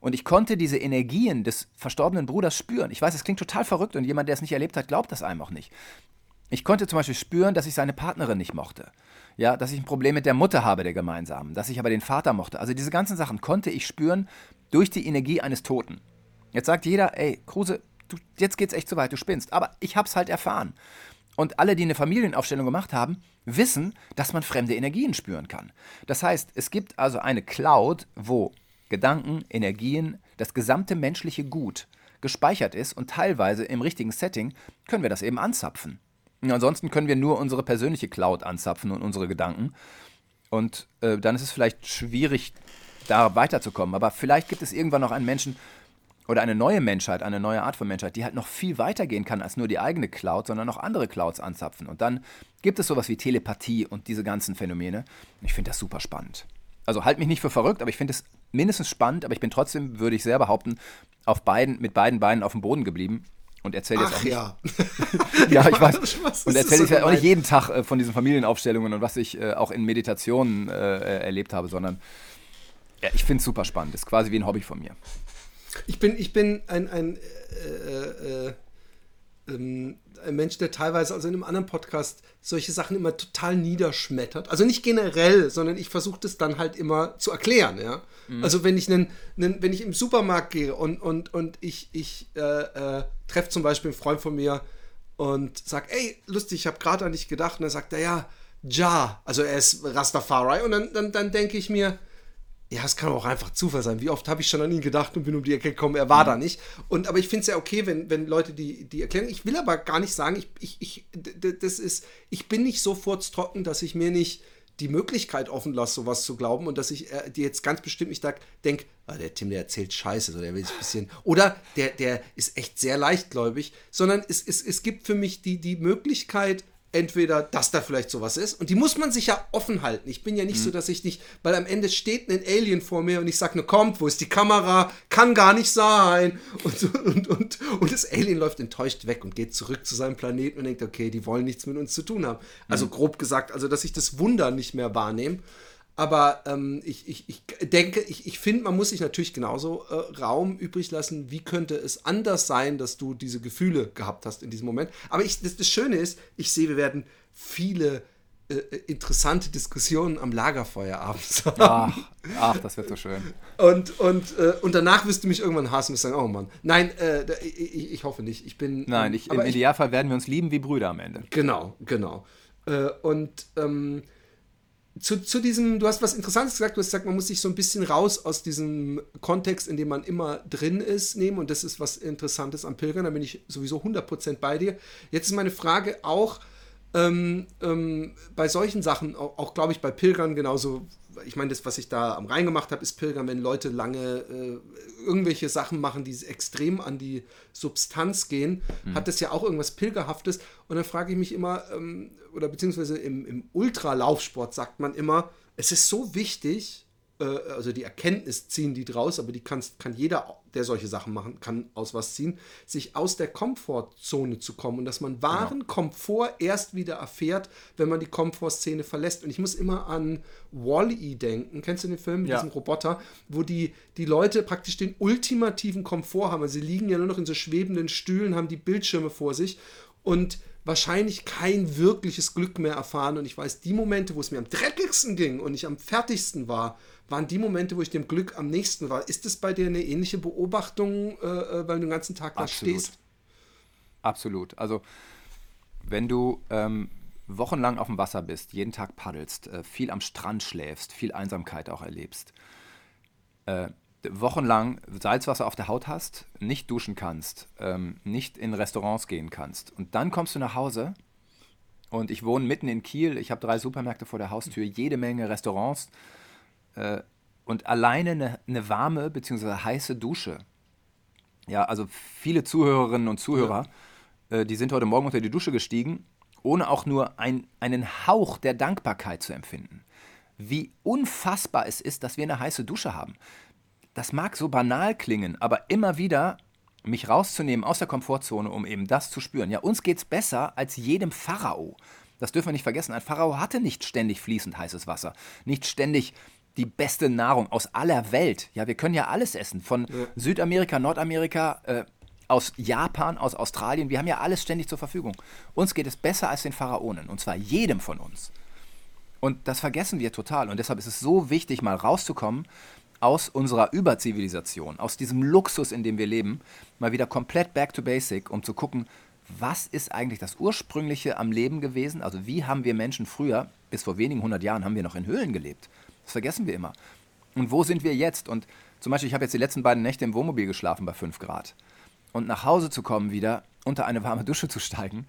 Und ich konnte diese Energien des verstorbenen Bruders spüren. Ich weiß, es klingt total verrückt und jemand, der es nicht erlebt hat, glaubt das einem auch nicht. Ich konnte zum Beispiel spüren, dass ich seine Partnerin nicht mochte. Ja, dass ich ein Problem mit der Mutter habe, der gemeinsamen, dass ich aber den Vater mochte. Also diese ganzen Sachen konnte ich spüren durch die Energie eines Toten. Jetzt sagt jeder, ey, Kruse, du, jetzt geht's echt zu weit, du spinnst. Aber ich hab's halt erfahren. Und alle, die eine Familienaufstellung gemacht haben, wissen, dass man fremde Energien spüren kann. Das heißt, es gibt also eine Cloud, wo Gedanken, Energien, das gesamte menschliche Gut gespeichert ist und teilweise im richtigen Setting können wir das eben anzapfen. Ansonsten können wir nur unsere persönliche Cloud anzapfen und unsere Gedanken. Und äh, dann ist es vielleicht schwierig, da weiterzukommen. Aber vielleicht gibt es irgendwann noch einen Menschen oder eine neue Menschheit, eine neue Art von Menschheit, die halt noch viel weiter gehen kann als nur die eigene Cloud, sondern noch andere Clouds anzapfen. Und dann gibt es sowas wie Telepathie und diese ganzen Phänomene. Ich finde das super spannend. Also halt mich nicht für verrückt, aber ich finde es mindestens spannend, aber ich bin trotzdem, würde ich sehr behaupten, auf beiden, mit beiden Beinen auf dem Boden geblieben und erzähle jetzt auch nicht. Ja. ja, ich weiß. und erzähle jetzt so auch nicht jeden Tag äh, von diesen Familienaufstellungen und was ich äh, auch in Meditationen äh, äh erlebt habe, sondern ja, ich finde es super spannend. Ist quasi wie ein Hobby von mir. Ich bin, ich bin ein, ein, äh, äh, ähm, ein Mensch, der teilweise, also in einem anderen Podcast, solche Sachen immer total niederschmettert. Also nicht generell, sondern ich versuche das dann halt immer zu erklären, ja. Mhm. Also wenn ich einen, einen, wenn ich im Supermarkt gehe und, und, und ich, ich äh, äh, treffe zum Beispiel einen Freund von mir und sage, ey, lustig, ich habe gerade an dich gedacht. Und dann sagt er, ja, Ja, also er ist Rastafari. Und dann, dann, dann denke ich mir, ja, es kann auch einfach Zufall sein. Wie oft habe ich schon an ihn gedacht und bin um die Ecke gekommen, er war mhm. da nicht. Und aber ich finde es ja okay, wenn, wenn Leute die, die erklären. Ich will aber gar nicht sagen, ich, ich, ich, das ist, ich bin nicht so furztrocken, dass ich mir nicht die Möglichkeit offen lasse, sowas zu glauben und dass ich äh, dir jetzt ganz bestimmt nicht denke, ah, der Tim, der erzählt Scheiße, so der will ein bisschen. Oder der, der ist echt sehr leichtgläubig, sondern es, es, es gibt für mich die, die Möglichkeit, entweder, dass da vielleicht sowas ist. Und die muss man sich ja offen halten. Ich bin ja nicht mhm. so, dass ich nicht, weil am Ende steht ein Alien vor mir und ich sage, ne, kommt, wo ist die Kamera? Kann gar nicht sein. Und, und, und, und das Alien läuft enttäuscht weg und geht zurück zu seinem Planeten und denkt, okay, die wollen nichts mit uns zu tun haben. Also mhm. grob gesagt, also dass ich das Wunder nicht mehr wahrnehme. Aber ähm, ich, ich, ich denke, ich, ich finde, man muss sich natürlich genauso äh, Raum übrig lassen. Wie könnte es anders sein, dass du diese Gefühle gehabt hast in diesem Moment? Aber ich, das, das Schöne ist, ich sehe, wir werden viele äh, interessante Diskussionen am Lagerfeuer abends haben. Ach, ach, das wird so schön. Und, und, äh, und danach wirst du mich irgendwann hassen und sagen, oh Mann. Nein, äh, ich, ich, hoffe nicht. Ich bin. Nein, ich, im Idealfall werden wir uns lieben wie Brüder am Ende. Genau, genau. Äh, und ähm, zu, zu diesem, du hast was Interessantes gesagt, du hast gesagt, man muss sich so ein bisschen raus aus diesem Kontext, in dem man immer drin ist, nehmen und das ist was Interessantes am Pilgern, da bin ich sowieso 100% bei dir. Jetzt ist meine Frage auch, ähm, ähm, bei solchen Sachen, auch, auch glaube ich bei Pilgern genauso ich meine, das, was ich da am Rhein gemacht habe, ist Pilgern, wenn Leute lange äh, irgendwelche Sachen machen, die extrem an die Substanz gehen, mhm. hat das ja auch irgendwas Pilgerhaftes. Und dann frage ich mich immer, ähm, oder beziehungsweise im, im Ultralaufsport sagt man immer, es ist so wichtig, äh, also die Erkenntnis ziehen die draus, aber die kannst, kann jeder, der solche Sachen machen kann, aus was ziehen, sich aus der Komfortzone zu kommen und dass man wahren genau. Komfort erst wieder erfährt, wenn man die Komfortzone verlässt. Und ich muss immer an Wall-E denken. Kennst du den Film mit ja. diesem Roboter, wo die, die Leute praktisch den ultimativen Komfort haben. Also sie liegen ja nur noch in so schwebenden Stühlen, haben die Bildschirme vor sich und wahrscheinlich kein wirkliches Glück mehr erfahren. Und ich weiß, die Momente, wo es mir am dreckigsten ging und ich am fertigsten war, waren die Momente, wo ich dem Glück am nächsten war. Ist das bei dir eine ähnliche Beobachtung, äh, äh weil du den ganzen Tag da Absolut. stehst? Absolut. Also, wenn du ähm, wochenlang auf dem Wasser bist, jeden Tag paddelst, äh, viel am Strand schläfst, viel Einsamkeit auch erlebst, äh, wochenlang Salzwasser auf der Haut hast, nicht duschen kannst, ähm, nicht in Restaurants gehen kannst und dann kommst du nach Hause und ich wohne mitten in Kiel, ich habe drei Supermärkte vor der Haustür, jede Menge Restaurants äh, und alleine eine, eine warme bzw. heiße Dusche. Ja, also viele Zuhörerinnen und Zuhörer, ja. äh, die sind heute Morgen unter die Dusche gestiegen, ohne auch nur ein, einen Hauch der Dankbarkeit zu empfinden. Wie unfassbar es ist, dass wir eine heiße Dusche haben das mag so banal klingen, aber immer wieder mich rauszunehmen aus der Komfortzone, um eben das zu spüren. Ja, uns geht es besser als jedem Pharao. Das dürfen wir nicht vergessen. Ein Pharao hatte nicht ständig fließend heißes Wasser, nicht ständig die beste Nahrung aus aller Welt. Ja, wir können ja alles essen, von ja. Südamerika, Nordamerika, äh, aus Japan, aus Australien. Wir haben ja alles ständig zur Verfügung. Uns geht es besser als den Pharaonen, und zwar jedem von uns. Und das vergessen wir total. Und deshalb ist es so wichtig, mal rauszukommen aus unserer Überzivilisation, aus diesem Luxus, in dem wir leben, mal wieder komplett back to basic, um zu gucken, was ist eigentlich das Ursprüngliche am Leben gewesen? Also wie haben wir Menschen früher, bis vor wenigen hundert Jahren, haben wir noch in Höhlen gelebt? Das vergessen wir immer. Und wo sind wir jetzt? Und zum Beispiel, ich habe jetzt die letzten beiden Nächte im Wohnmobil geschlafen bei 5 Grad. Und nach Hause zu kommen wieder, unter eine warme Dusche zu steigen,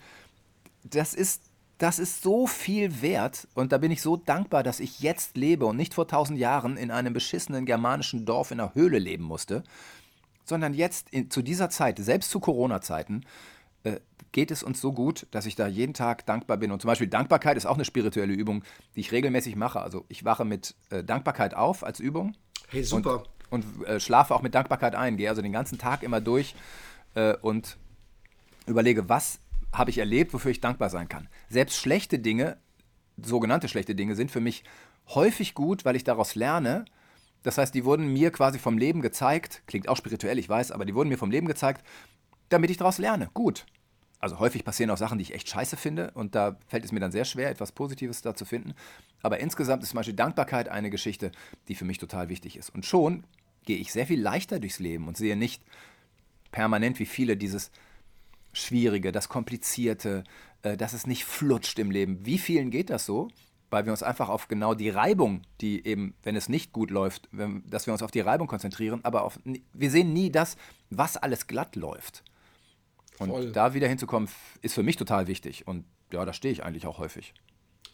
das ist das ist so viel wert und da bin ich so dankbar, dass ich jetzt lebe und nicht vor tausend Jahren in einem beschissenen germanischen Dorf in einer Höhle leben musste, sondern jetzt in, zu dieser Zeit, selbst zu Corona-Zeiten, äh, geht es uns so gut, dass ich da jeden Tag dankbar bin. Und zum Beispiel Dankbarkeit ist auch eine spirituelle Übung, die ich regelmäßig mache. Also ich wache mit äh, Dankbarkeit auf als Übung. Hey, super. Und, und äh, schlafe auch mit Dankbarkeit ein. Gehe also den ganzen Tag immer durch äh, und überlege, was habe ich erlebt, wofür ich dankbar sein kann. Selbst schlechte Dinge, sogenannte schlechte Dinge, sind für mich häufig gut, weil ich daraus lerne. Das heißt, die wurden mir quasi vom Leben gezeigt, klingt auch spirituell, ich weiß, aber die wurden mir vom Leben gezeigt, damit ich daraus lerne. Gut. Also häufig passieren auch Sachen, die ich echt scheiße finde und da fällt es mir dann sehr schwer, etwas Positives da zu finden. Aber insgesamt ist zum Beispiel Dankbarkeit eine Geschichte, die für mich total wichtig ist. Und schon gehe ich sehr viel leichter durchs Leben und sehe nicht permanent, wie viele dieses Schwierige, das Komplizierte, äh, dass es nicht flutscht im Leben. Wie vielen geht das so? Weil wir uns einfach auf genau die Reibung, die eben, wenn es nicht gut läuft, dass wir uns auf die Reibung konzentrieren, aber auf, wir sehen nie das, was alles glatt läuft. Und Voll. da wieder hinzukommen, ist für mich total wichtig. Und ja, da stehe ich eigentlich auch häufig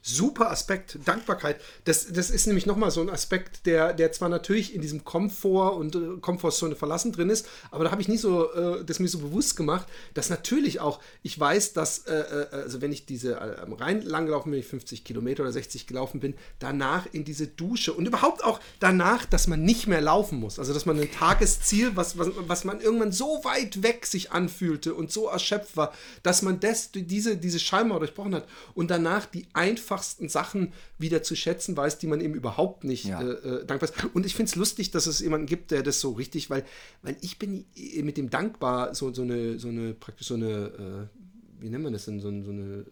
super Aspekt, Dankbarkeit. Das, das ist nämlich nochmal so ein Aspekt, der, der zwar natürlich in diesem Komfort und äh, Komfortzone verlassen drin ist, aber da habe ich nie so, äh, das mir so bewusst gemacht, dass natürlich auch, ich weiß, dass, äh, äh also wenn ich diese äh, am Rhein lang gelaufen bin, ich 50 Kilometer oder 60 gelaufen bin, danach in diese Dusche und überhaupt auch danach, dass man nicht mehr laufen muss. Also dass man ein Tagesziel, was, was, was man irgendwann so weit weg sich anfühlte und so erschöpft war, dass man das, diese, diese Schallmauer durchbrochen hat und danach die einfach einfachsten Sachen wieder zu schätzen weiß, die man eben überhaupt nicht ja. äh, äh dankbar ist. Und ich finde es lustig, dass es jemanden gibt, der das so richtig, weil, weil ich bin mit dem dankbar so, so eine, so eine, praktisch so eine, äh, wie nennt man das denn, so, so eine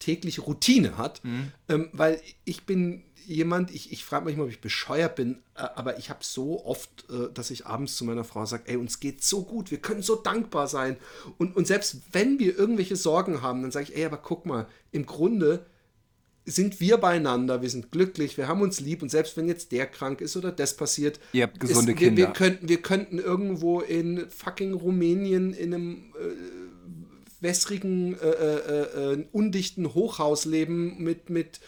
tägliche Routine hat, mhm. ähm, weil ich bin jemand, ich, ich frage manchmal, ob ich bescheuert bin, äh, aber ich habe so oft, äh, dass ich abends zu meiner Frau sage, ey, uns geht so gut, wir können so dankbar sein. Und, und selbst wenn wir irgendwelche Sorgen haben, dann sage ich, ey, aber guck mal, im Grunde sind wir beieinander, wir sind glücklich, wir haben uns lieb und selbst wenn jetzt der krank ist oder das passiert, ihr habt gesunde ist, Kinder. Wir, wir, könnten, wir könnten irgendwo in fucking Rumänien in einem äh, wässrigen, äh, äh, äh undichten Hochhaus leben mit, mit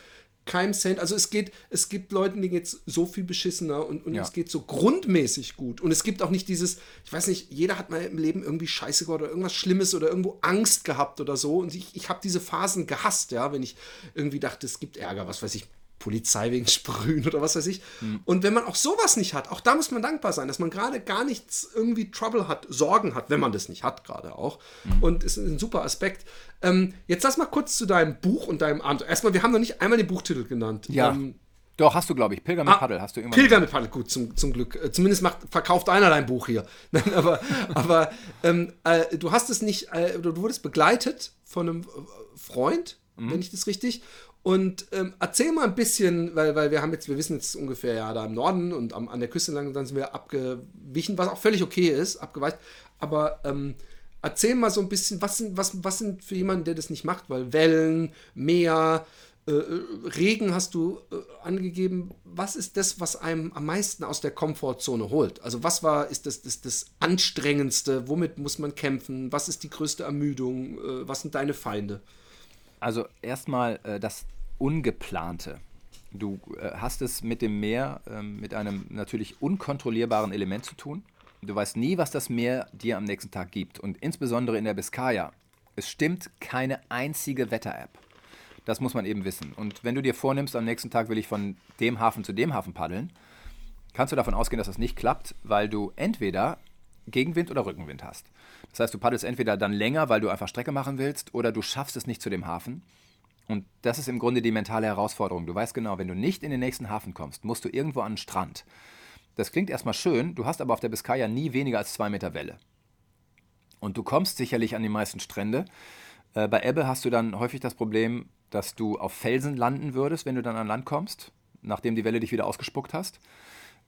keinem Cent. Also es geht, es gibt Leuten, denen es so viel beschissener und, und ja. es geht so grundmäßig gut. Und es gibt auch nicht dieses, ich weiß nicht, jeder hat mal im Leben irgendwie Scheiße gehabt oder irgendwas Schlimmes oder irgendwo Angst gehabt oder so. Und ich, ich habe diese Phasen gehasst, ja, wenn ich irgendwie dachte, es gibt Ärger, was weiß ich, Polizei wegen Sprühen oder was weiß ich. Mhm. Und wenn man auch sowas nicht hat, auch da muss man dankbar sein, dass man gerade gar nichts irgendwie Trouble hat, Sorgen hat, wenn man das nicht hat, gerade auch. Mhm. Und ist ein super Aspekt. Ähm, jetzt lass mal kurz zu deinem Buch und deinem Abend. Erstmal, wir haben noch nicht einmal den Buchtitel genannt. Ja. Ähm, Doch, hast du, glaube ich. Pilger mit ah, Paddel hast du irgendwann. Pilger mit Paddel, gut, zum, zum Glück. Äh, zumindest macht, verkauft einer dein Buch hier. aber aber ähm, äh, du hast es nicht, äh, du wurdest begleitet von einem Freund, mhm. wenn ich das richtig. Und ähm, erzähl mal ein bisschen, weil, weil wir haben jetzt, wir wissen jetzt ungefähr ja da im Norden und am, an der Küste lang, dann sind wir abgewichen, was auch völlig okay ist, abgeweicht. Aber ähm, erzähl mal so ein bisschen, was sind, was, was sind für jemanden, der das nicht macht, weil Wellen, Meer, äh, Regen hast du äh, angegeben. Was ist das, was einem am meisten aus der Komfortzone holt? Also was war, ist das, das, das Anstrengendste? Womit muss man kämpfen? Was ist die größte Ermüdung? Äh, was sind deine Feinde? Also erstmal äh, das Ungeplante. Du äh, hast es mit dem Meer, äh, mit einem natürlich unkontrollierbaren Element zu tun. Du weißt nie, was das Meer dir am nächsten Tag gibt. Und insbesondere in der Biskaya. Es stimmt keine einzige Wetter-App. Das muss man eben wissen. Und wenn du dir vornimmst, am nächsten Tag will ich von dem Hafen zu dem Hafen paddeln, kannst du davon ausgehen, dass das nicht klappt, weil du entweder Gegenwind oder Rückenwind hast. Das heißt, du paddelst entweder dann länger, weil du einfach Strecke machen willst, oder du schaffst es nicht zu dem Hafen. Und das ist im Grunde die mentale Herausforderung. Du weißt genau, wenn du nicht in den nächsten Hafen kommst, musst du irgendwo an den Strand. Das klingt erstmal schön, du hast aber auf der Biskaya nie weniger als zwei Meter Welle. Und du kommst sicherlich an die meisten Strände. Äh, bei Ebbe hast du dann häufig das Problem, dass du auf Felsen landen würdest, wenn du dann an Land kommst, nachdem die Welle dich wieder ausgespuckt hast.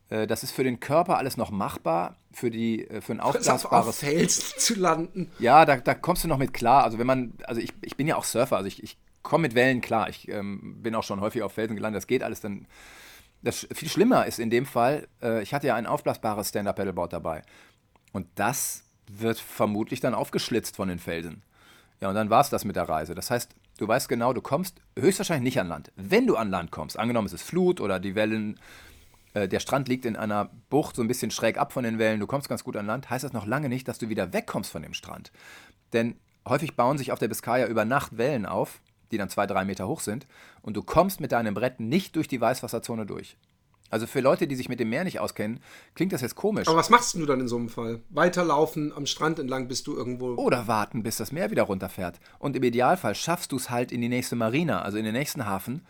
Äh, das ist für den Körper alles noch machbar, für, die, äh, für ein aufblasbares... Auf Felsen zu landen. Ja, da, da kommst du noch mit klar. Also wenn man, also ich, ich bin ja auch Surfer, also ich, ich komme mit Wellen klar. Ich ähm, bin auch schon häufig auf Felsen gelandet, das geht alles dann. Das viel schlimmer ist in dem Fall, äh, ich hatte ja ein aufblasbares Stand-Up-Paddleboard dabei. Und das wird vermutlich dann aufgeschlitzt von den Felsen. Ja, und dann war es das mit der Reise. Das heißt, du weißt genau, du kommst höchstwahrscheinlich nicht an Land. Wenn du an Land kommst, angenommen es ist Flut oder die Wellen äh, der Strand liegt in einer Bucht so ein bisschen schräg ab von den Wellen, du kommst ganz gut an Land, heißt das noch lange nicht, dass du wieder wegkommst von dem Strand. Denn häufig bauen sich auf der Biskaya über Nacht Wellen auf, die dann zwei, drei Meter hoch sind, und du kommst mit deinem Brett nicht durch die Weißwasserzone durch. Also für Leute, die sich mit dem Meer nicht auskennen, klingt das jetzt komisch. Aber was machst du dann in so einem Fall? Weiterlaufen am Strand entlang, bis du irgendwo. Oder warten, bis das Meer wieder runterfährt. Und im Idealfall schaffst du es halt in die nächste Marina, also in den nächsten Hafen.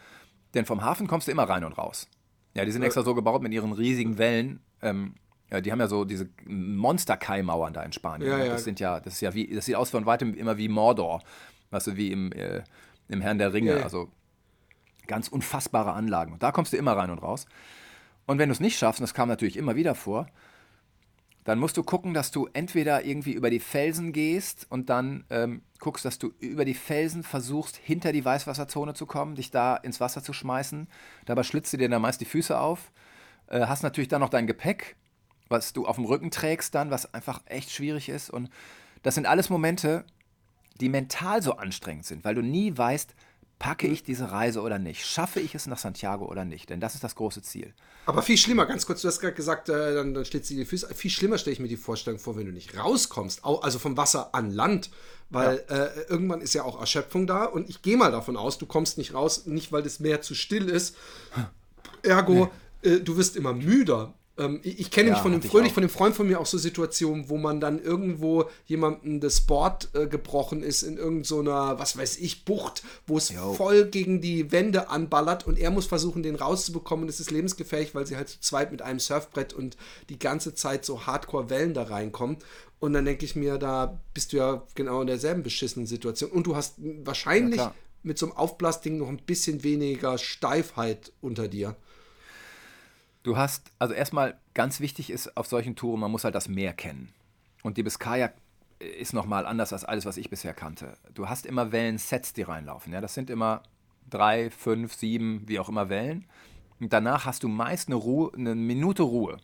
Denn vom Hafen kommst du immer rein und raus. Ja, die sind extra so gebaut mit ihren riesigen Wellen. Ähm, ja, die haben ja so diese Monster-Kaimauern da in Spanien. Ja, ja. Das sind ja, das ist ja wie, das sieht aus von weitem immer wie Mordor. Weißt du, wie im, äh, im Herrn der Ringe. Also ganz unfassbare Anlagen. Und da kommst du immer rein und raus. Und wenn du es nicht schaffst, und das kam natürlich immer wieder vor, dann musst du gucken, dass du entweder irgendwie über die Felsen gehst und dann ähm, guckst, dass du über die Felsen versuchst, hinter die Weißwasserzone zu kommen, dich da ins Wasser zu schmeißen. Dabei schlitzt du dir dann meist die Füße auf. Äh, hast natürlich dann noch dein Gepäck, was du auf dem Rücken trägst dann, was einfach echt schwierig ist. Und das sind alles Momente, die mental so anstrengend sind, weil du nie weißt, Packe ich diese Reise oder nicht? Schaffe ich es nach Santiago oder nicht? Denn das ist das große Ziel. Aber viel schlimmer, ganz kurz, du hast gerade gesagt, äh, dann, dann steht sie die Füße. Viel schlimmer stelle ich mir die Vorstellung vor, wenn du nicht rauskommst, also vom Wasser an Land. Weil ja. äh, irgendwann ist ja auch Erschöpfung da und ich gehe mal davon aus, du kommst nicht raus, nicht weil das Meer zu still ist. Ergo, nee. äh, du wirst immer müder. Ähm, ich, ich kenne ja, nämlich von dem Fröhlich, von dem Freund von mir auch so Situationen, wo man dann irgendwo jemandem das Board äh, gebrochen ist in irgendeiner, so was weiß ich, Bucht, wo es voll gegen die Wände anballert und er muss versuchen, den rauszubekommen. Das ist lebensgefährlich, weil sie halt zu zweit mit einem Surfbrett und die ganze Zeit so Hardcore-Wellen da reinkommen. Und dann denke ich mir, da bist du ja genau in derselben beschissenen Situation. Und du hast wahrscheinlich ja, mit so einem Aufblasding noch ein bisschen weniger Steifheit unter dir. Du hast, also erstmal ganz wichtig ist auf solchen Touren, man muss halt das Meer kennen. Und die Biskaya ist nochmal anders als alles, was ich bisher kannte. Du hast immer Wellensets, die reinlaufen. Ja? Das sind immer drei, fünf, sieben, wie auch immer Wellen. Und danach hast du meist eine, Ruhe, eine Minute Ruhe,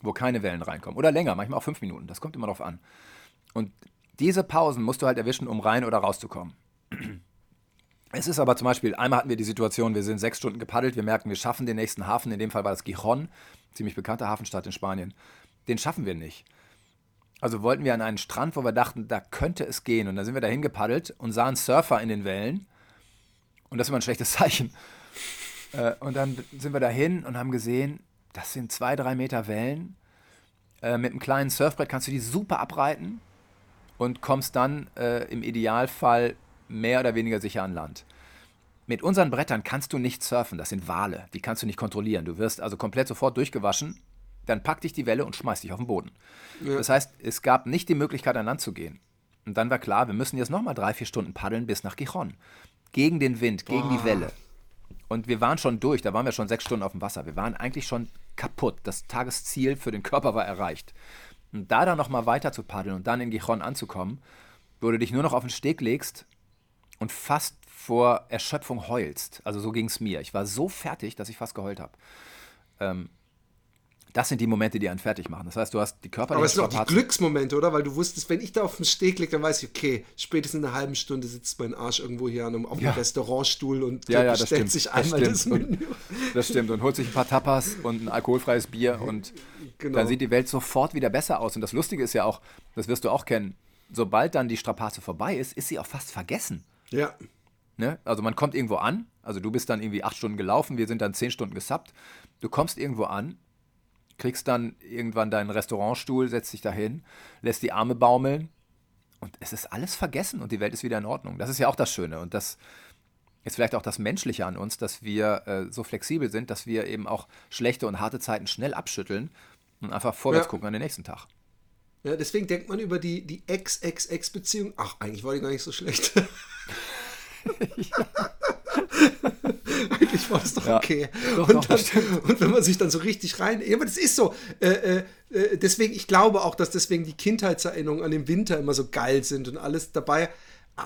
wo keine Wellen reinkommen. Oder länger, manchmal auch fünf Minuten. Das kommt immer drauf an. Und diese Pausen musst du halt erwischen, um rein oder rauszukommen. Es ist aber zum Beispiel, einmal hatten wir die Situation, wir sind sechs Stunden gepaddelt, wir merken, wir schaffen den nächsten Hafen, in dem Fall war das Gijon, ziemlich bekannte Hafenstadt in Spanien. Den schaffen wir nicht. Also wollten wir an einen Strand, wo wir dachten, da könnte es gehen. Und da sind wir dahin gepaddelt und sahen Surfer in den Wellen. Und das ist immer ein schlechtes Zeichen. Äh, und dann sind wir dahin und haben gesehen, das sind zwei, drei Meter Wellen. Äh, mit einem kleinen Surfbrett kannst du die super abreiten und kommst dann äh, im Idealfall mehr oder weniger sicher an Land. Mit unseren Brettern kannst du nicht surfen, das sind Wale, die kannst du nicht kontrollieren. Du wirst also komplett sofort durchgewaschen, dann packt dich die Welle und schmeißt dich auf den Boden. Ja. Das heißt, es gab nicht die Möglichkeit, an Land zu gehen. Und dann war klar, wir müssen jetzt nochmal drei, vier Stunden paddeln bis nach Gijon. Gegen den Wind, gegen Boah. die Welle. Und wir waren schon durch, da waren wir schon sechs Stunden auf dem Wasser. Wir waren eigentlich schon kaputt. Das Tagesziel für den Körper war erreicht. Und da dann nochmal weiter zu paddeln und dann in Gijon anzukommen, wo du dich nur noch auf den Steg legst und fast vor Erschöpfung heulst. Also so ging es mir. Ich war so fertig, dass ich fast geheult habe. Ähm, das sind die Momente, die einen fertig machen. Das heißt, du hast die körperlichen Aber es sind auch die Glücksmomente, oder? Weil du wusstest, wenn ich da auf dem Steg liege, dann weiß ich, okay, spätestens in einer halben Stunde sitzt mein Arsch irgendwo hier an einem, auf einem ja. Restaurantstuhl und ja, ja, bestellt sich einmal das, das Menü. das stimmt. Und holt sich ein paar Tapas und ein alkoholfreies Bier und genau. dann sieht die Welt sofort wieder besser aus. Und das Lustige ist ja auch, das wirst du auch kennen, sobald dann die Strapaze vorbei ist, ist sie auch fast vergessen. Ja. Ne? Also man kommt irgendwo an, also du bist dann irgendwie acht Stunden gelaufen, wir sind dann zehn Stunden gesappt. Du kommst irgendwo an, kriegst dann irgendwann deinen Restaurantstuhl, setzt dich dahin, lässt die Arme baumeln und es ist alles vergessen und die Welt ist wieder in Ordnung. Das ist ja auch das Schöne und das ist vielleicht auch das Menschliche an uns, dass wir äh, so flexibel sind, dass wir eben auch schlechte und harte Zeiten schnell abschütteln und einfach vorwärts ja. gucken an den nächsten Tag. Ja, deswegen denkt man über die, die Ex-Ex-Ex-Beziehung, ach, eigentlich war die gar nicht so schlecht. Eigentlich war es doch okay. Doch, und, dann, und, wenn man sich dann so richtig rein. Ja, aber das ist so. Äh, äh, äh, deswegen, ich glaube auch, dass deswegen die Kindheitserinnerungen an den Winter immer so geil sind und alles dabei.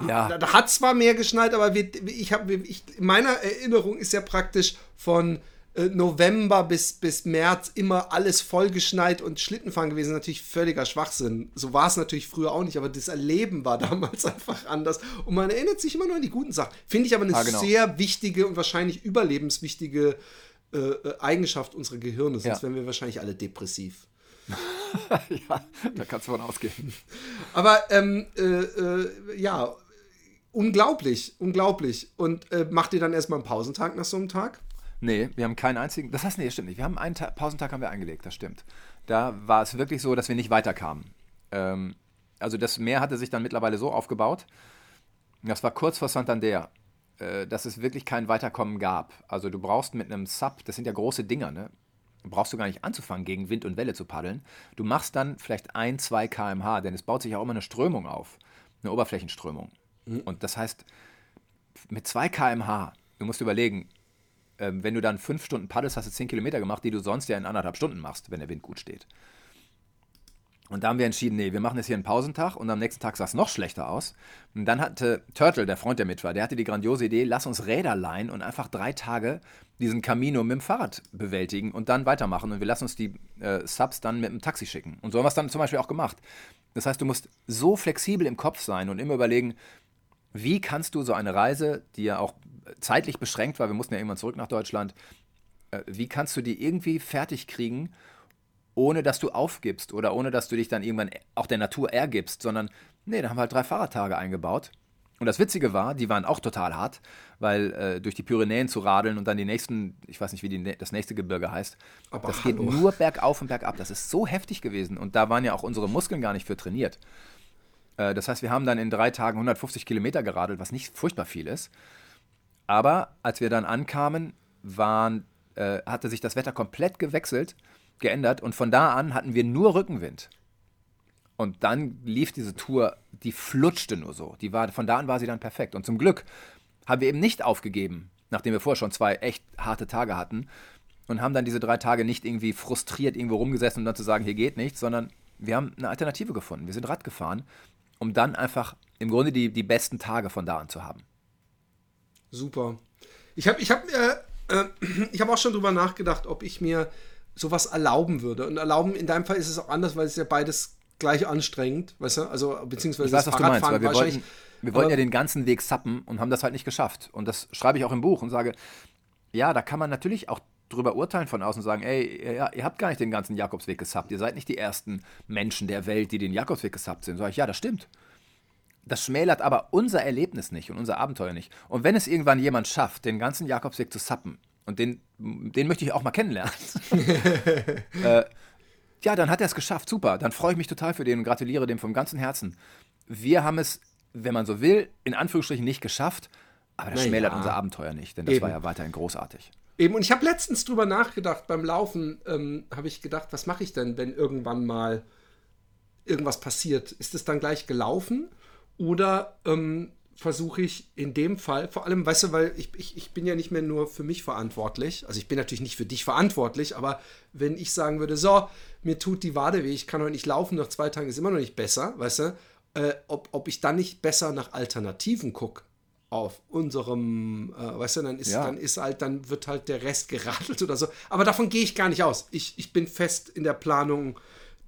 Ja. Da, da hat zwar mehr geschneit, aber wir, ich habe, in meiner Erinnerung ist ja praktisch von November bis, bis März immer alles vollgeschneit und Schlittenfahren gewesen. Natürlich völliger Schwachsinn. So war es natürlich früher auch nicht, aber das Erleben war damals einfach anders. Und man erinnert sich immer nur an die guten Sachen. Finde ich aber eine ah, genau. sehr wichtige und wahrscheinlich überlebenswichtige äh, äh Eigenschaft unserer Gehirne. Sonst ja. wären wir wahrscheinlich alle depressiv. ja, da kannst du von ausgehen. Aber ähm, äh, äh, ja, unglaublich, unglaublich. Und äh, macht ihr dann erstmal einen Pausentag nach so einem Tag? Nee, wir haben keinen einzigen. Das heißt, nee, stimmt nicht. Wir haben einen Ta Pausentag haben wir eingelegt, das stimmt. Da war es wirklich so, dass wir nicht weiterkamen. Ähm, also das Meer hatte sich dann mittlerweile so aufgebaut. Das war kurz vor Santander, äh, dass es wirklich kein Weiterkommen gab. Also du brauchst mit einem Sub, das sind ja große Dinger, ne? Brauchst du gar nicht anzufangen, gegen Wind und Welle zu paddeln. Du machst dann vielleicht ein, zwei kmh, denn es baut sich auch immer eine Strömung auf. Eine Oberflächenströmung. Mhm. Und das heißt, mit zwei kmh, du musst überlegen, ähm, wenn du dann fünf Stunden paddelst, hast du zehn Kilometer gemacht, die du sonst ja in anderthalb Stunden machst, wenn der Wind gut steht. Und da haben wir entschieden, nee, wir machen jetzt hier einen Pausentag und am nächsten Tag sah es noch schlechter aus. Und dann hatte Turtle, der Freund, der mit war, der hatte die grandiose Idee, lass uns Räder leihen und einfach drei Tage diesen Camino mit dem Fahrrad bewältigen und dann weitermachen. Und wir lassen uns die äh, Subs dann mit dem Taxi schicken. Und so haben wir es dann zum Beispiel auch gemacht. Das heißt, du musst so flexibel im Kopf sein und immer überlegen, wie kannst du so eine Reise, die ja auch zeitlich beschränkt war, wir mussten ja irgendwann zurück nach Deutschland, äh, wie kannst du die irgendwie fertig kriegen, ohne dass du aufgibst oder ohne dass du dich dann irgendwann auch der Natur ergibst, sondern nee, da haben wir halt drei Fahrradtage eingebaut. Und das Witzige war, die waren auch total hart, weil äh, durch die Pyrenäen zu radeln und dann die nächsten, ich weiß nicht, wie die, das nächste Gebirge heißt, Aber das hallo. geht nur bergauf und bergab. Das ist so heftig gewesen. Und da waren ja auch unsere Muskeln gar nicht für trainiert. Äh, das heißt, wir haben dann in drei Tagen 150 Kilometer geradelt, was nicht furchtbar viel ist. Aber als wir dann ankamen, waren, äh, hatte sich das Wetter komplett gewechselt, geändert und von da an hatten wir nur Rückenwind. Und dann lief diese Tour, die flutschte nur so. Die war, von da an war sie dann perfekt. Und zum Glück haben wir eben nicht aufgegeben, nachdem wir vorher schon zwei echt harte Tage hatten und haben dann diese drei Tage nicht irgendwie frustriert irgendwo rumgesessen, um dann zu sagen, hier geht nichts, sondern wir haben eine Alternative gefunden. Wir sind Rad gefahren um dann einfach im Grunde die, die besten Tage von da an zu haben. Super. Ich habe ich hab, äh, äh, hab auch schon drüber nachgedacht, ob ich mir sowas erlauben würde. Und erlauben, in deinem Fall ist es auch anders, weil es ja beides gleich anstrengend, weißt du? Also, beziehungsweise ich weiß, was du meinst, wir wollten, wir wollten ja den ganzen Weg sappen und haben das halt nicht geschafft. Und das schreibe ich auch im Buch und sage, ja, da kann man natürlich auch drüber urteilen von außen und sagen, ey, ihr, ihr habt gar nicht den ganzen Jakobsweg gesappt. Ihr seid nicht die ersten Menschen der Welt, die den Jakobsweg gesappt sind. Sag ich, ja, das stimmt. Das schmälert aber unser Erlebnis nicht und unser Abenteuer nicht. Und wenn es irgendwann jemand schafft, den ganzen Jakobsweg zu sappen, und den, den möchte ich auch mal kennenlernen, äh, ja, dann hat er es geschafft. Super. Dann freue ich mich total für den und gratuliere dem vom ganzen Herzen. Wir haben es, wenn man so will, in Anführungsstrichen nicht geschafft, Aber das Na schmälert ja. unser Abenteuer nicht, denn das Eben. war ja weiterhin großartig. Eben, und ich habe letztens drüber nachgedacht, beim Laufen ähm, habe ich gedacht, was mache ich denn, wenn irgendwann mal irgendwas passiert? Ist es dann gleich gelaufen oder ähm, versuche ich in dem Fall, vor allem, weißt du, weil ich, ich, ich bin ja nicht mehr nur für mich verantwortlich, also ich bin natürlich nicht für dich verantwortlich, aber wenn ich sagen würde, so, mir tut die Wade weh, ich kann heute nicht laufen, nach zwei Tagen ist immer noch nicht besser, weißt du, äh, ob, ob ich dann nicht besser nach Alternativen gucke auf unserem, äh, weißt du, dann ist, Ja. dann ist halt, dann wird halt der Rest geradelt oder so. Aber davon gehe ich gar nicht aus. Ich, ich bin fest in der Planung,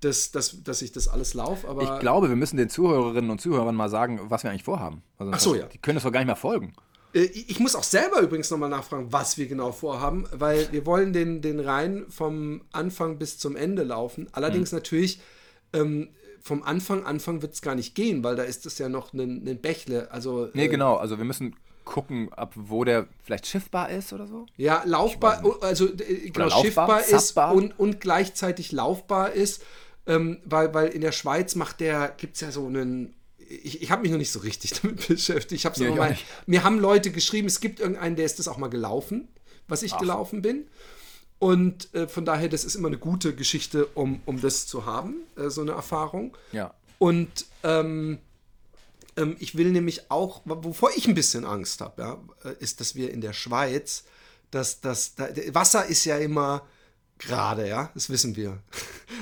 dass, dass, dass ich das alles laufe, aber Ich glaube, wir müssen den Zuhörerinnen und Zuhörern mal sagen, was wir eigentlich vorhaben. Also Ach so, ja. Die können das doch gar nicht mehr folgen. Äh, Ich muss auch selber übrigens nochmal nachfragen, was wir genau vorhaben, weil wir wollen den, den Rhein vom Anfang bis zum Ende laufen. Allerdings Mhm. natürlich ähm, vom Anfang, Anfang wird es gar nicht gehen, weil da ist es ja noch ein, ein Bächle. Also, Nee, äh, genau. Also wir müssen gucken, ab wo der vielleicht schiffbar ist oder so. Ja, laufbar, also äh, genau, laufbar, schiffbar ist und, und gleichzeitig laufbar ist, ähm, weil, weil in der Schweiz macht der, gibt es ja so einen, ich, ich habe mich noch nicht so richtig damit beschäftigt. Ich hab's Nee, ich auch mal, mir haben Leute geschrieben, es gibt irgendeinen, der ist das auch mal gelaufen, was ich gelaufen bin. Und äh, von daher, das ist immer eine gute Geschichte, um, um das zu haben, äh, so eine Erfahrung. Ja. Und ähm, ähm, ich will nämlich auch, wovor ich ein bisschen Angst habe, ja, äh, ist, dass wir in der Schweiz, dass das da, Wasser ist ja immer gerade, ja, das wissen wir.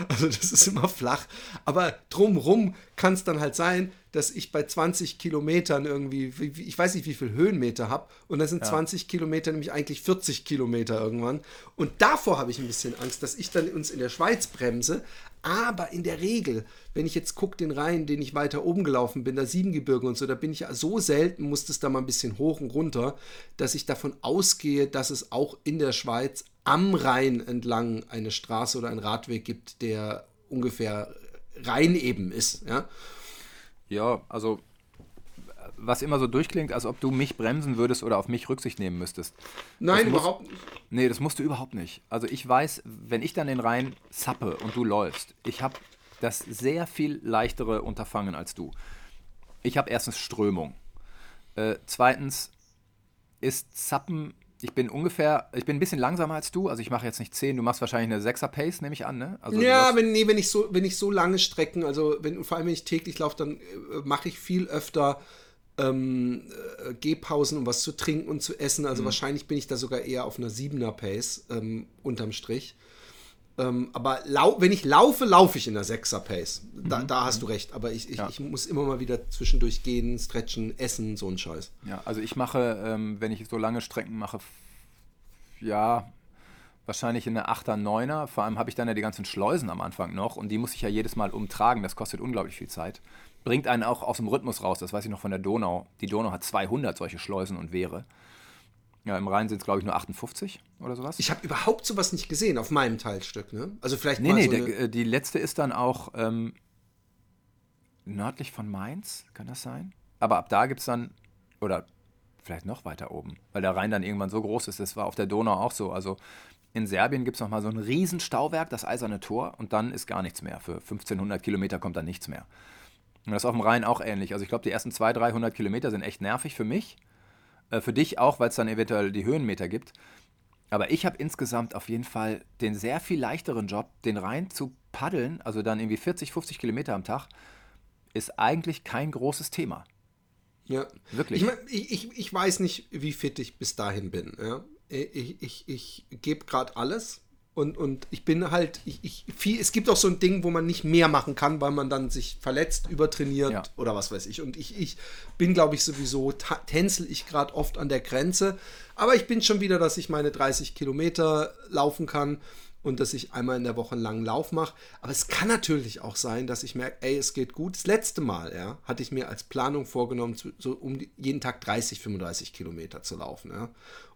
Also das ist immer flach. Aber drumrum kann es dann halt sein, dass ich bei 20 Kilometern irgendwie, wie- wie- ich weiß nicht, wie viel Höhenmeter habe, und dann sind 20 Kilometer nämlich eigentlich 40 Kilometer irgendwann. Und davor habe ich ein bisschen Angst, dass ich dann uns in der Schweiz bremse. Aber in der Regel, wenn ich jetzt gucke, den Rhein, den ich weiter oben gelaufen bin, da Siebengebirge und so, da bin ich ja so selten, muss das da mal ein bisschen hoch und runter, dass ich davon ausgehe, dass es auch in der Schweiz am Rhein entlang eine Straße oder einen Radweg gibt, der ungefähr Rhein eben ist. Ja? Ja, also was immer so durchklingt, als ob du mich bremsen würdest oder auf mich Rücksicht nehmen müsstest. Nein, muss- überhaupt nicht. Nee, das musst du überhaupt nicht. Also ich weiß, wenn ich dann den Rhein zappe und du läufst, ich habe das sehr viel leichtere Unterfangen als du. Ich habe erstens Strömung. Äh, zweitens ist Zappen, ich bin ungefähr, ich bin ein bisschen langsamer als du, also ich mache jetzt nicht 10, du machst wahrscheinlich eine 6er Pace, nehme ich an, ne? Also Ja, wenn, nee, wenn ich so, wenn ich so lange Strecken, also wenn, vor allem wenn ich täglich laufe, dann äh, mache ich viel öfter ähm, äh, Gehpausen, um was zu trinken und zu essen. Mhm. Also wahrscheinlich bin ich da sogar eher auf einer 7er Pace ähm, unterm Strich. Ähm, aber lau wenn ich laufe, laufe ich in der 6er Pace. Da, da hast du recht. Aber ich, ich, Mhm. Ja. ich muss immer mal wieder zwischendurch gehen, stretchen, essen, so ein Scheiß. Ja, also ich mache, ähm, wenn ich so lange Strecken mache, ja, wahrscheinlich in der 8er, 9er. Vor allem habe ich dann ja die ganzen Schleusen am Anfang noch und die muss ich ja jedes Mal umtragen. Das kostet unglaublich viel Zeit. Bringt einen auch aus dem Rhythmus raus. Das weiß ich noch von der Donau. Die Donau hat 200 solche Schleusen und Wehre. Ja, im Rhein sind es, glaube ich, nur 58 oder sowas. Ich habe überhaupt sowas nicht gesehen auf meinem Teilstück. Ne? Also vielleicht nee, mal nee, so der, äh, die letzte ist dann auch ähm, nördlich von Mainz, kann das sein? Aber ab da gibt es dann, oder vielleicht noch weiter oben, weil der Rhein dann irgendwann so groß ist. Das war auf der Donau auch so. Also in Serbien gibt es nochmal so ein riesen Stauwerk, das Eiserne Tor, und dann ist gar nichts mehr. Für 1500 Kilometer kommt dann nichts mehr. Und das ist auf dem Rhein auch ähnlich. Also ich glaube, die ersten 200, 300 Kilometer sind echt nervig für mich. Äh, für dich auch, weil es dann eventuell die Höhenmeter gibt. Aber ich habe insgesamt auf jeden Fall den sehr viel leichteren Job, den Rhein zu paddeln, also dann irgendwie 40, 50 Kilometer am Tag, ist eigentlich kein großes Thema. Ja. Wirklich. Ich, ich, ich, ich weiß nicht, wie fit ich bis dahin bin. Ja? Ich, ich, ich gebe gerade alles und, und ich bin halt, ich, ich, viel, es gibt auch so ein Ding, wo man nicht mehr machen kann, weil man dann sich verletzt, übertrainiert Ja. oder was weiß ich. Und ich, ich bin, glaube ich, sowieso, tänzel ich gerade oft an der Grenze. Aber ich bin schon wieder, dass ich meine 30 Kilometer laufen kann und dass ich einmal in der Woche einen langen Lauf mache. Aber es kann natürlich auch sein, dass ich merke, ey, es geht gut. Das letzte Mal, ja, hatte ich mir als Planung vorgenommen, so um jeden Tag 30, 35 Kilometer zu laufen. Ja.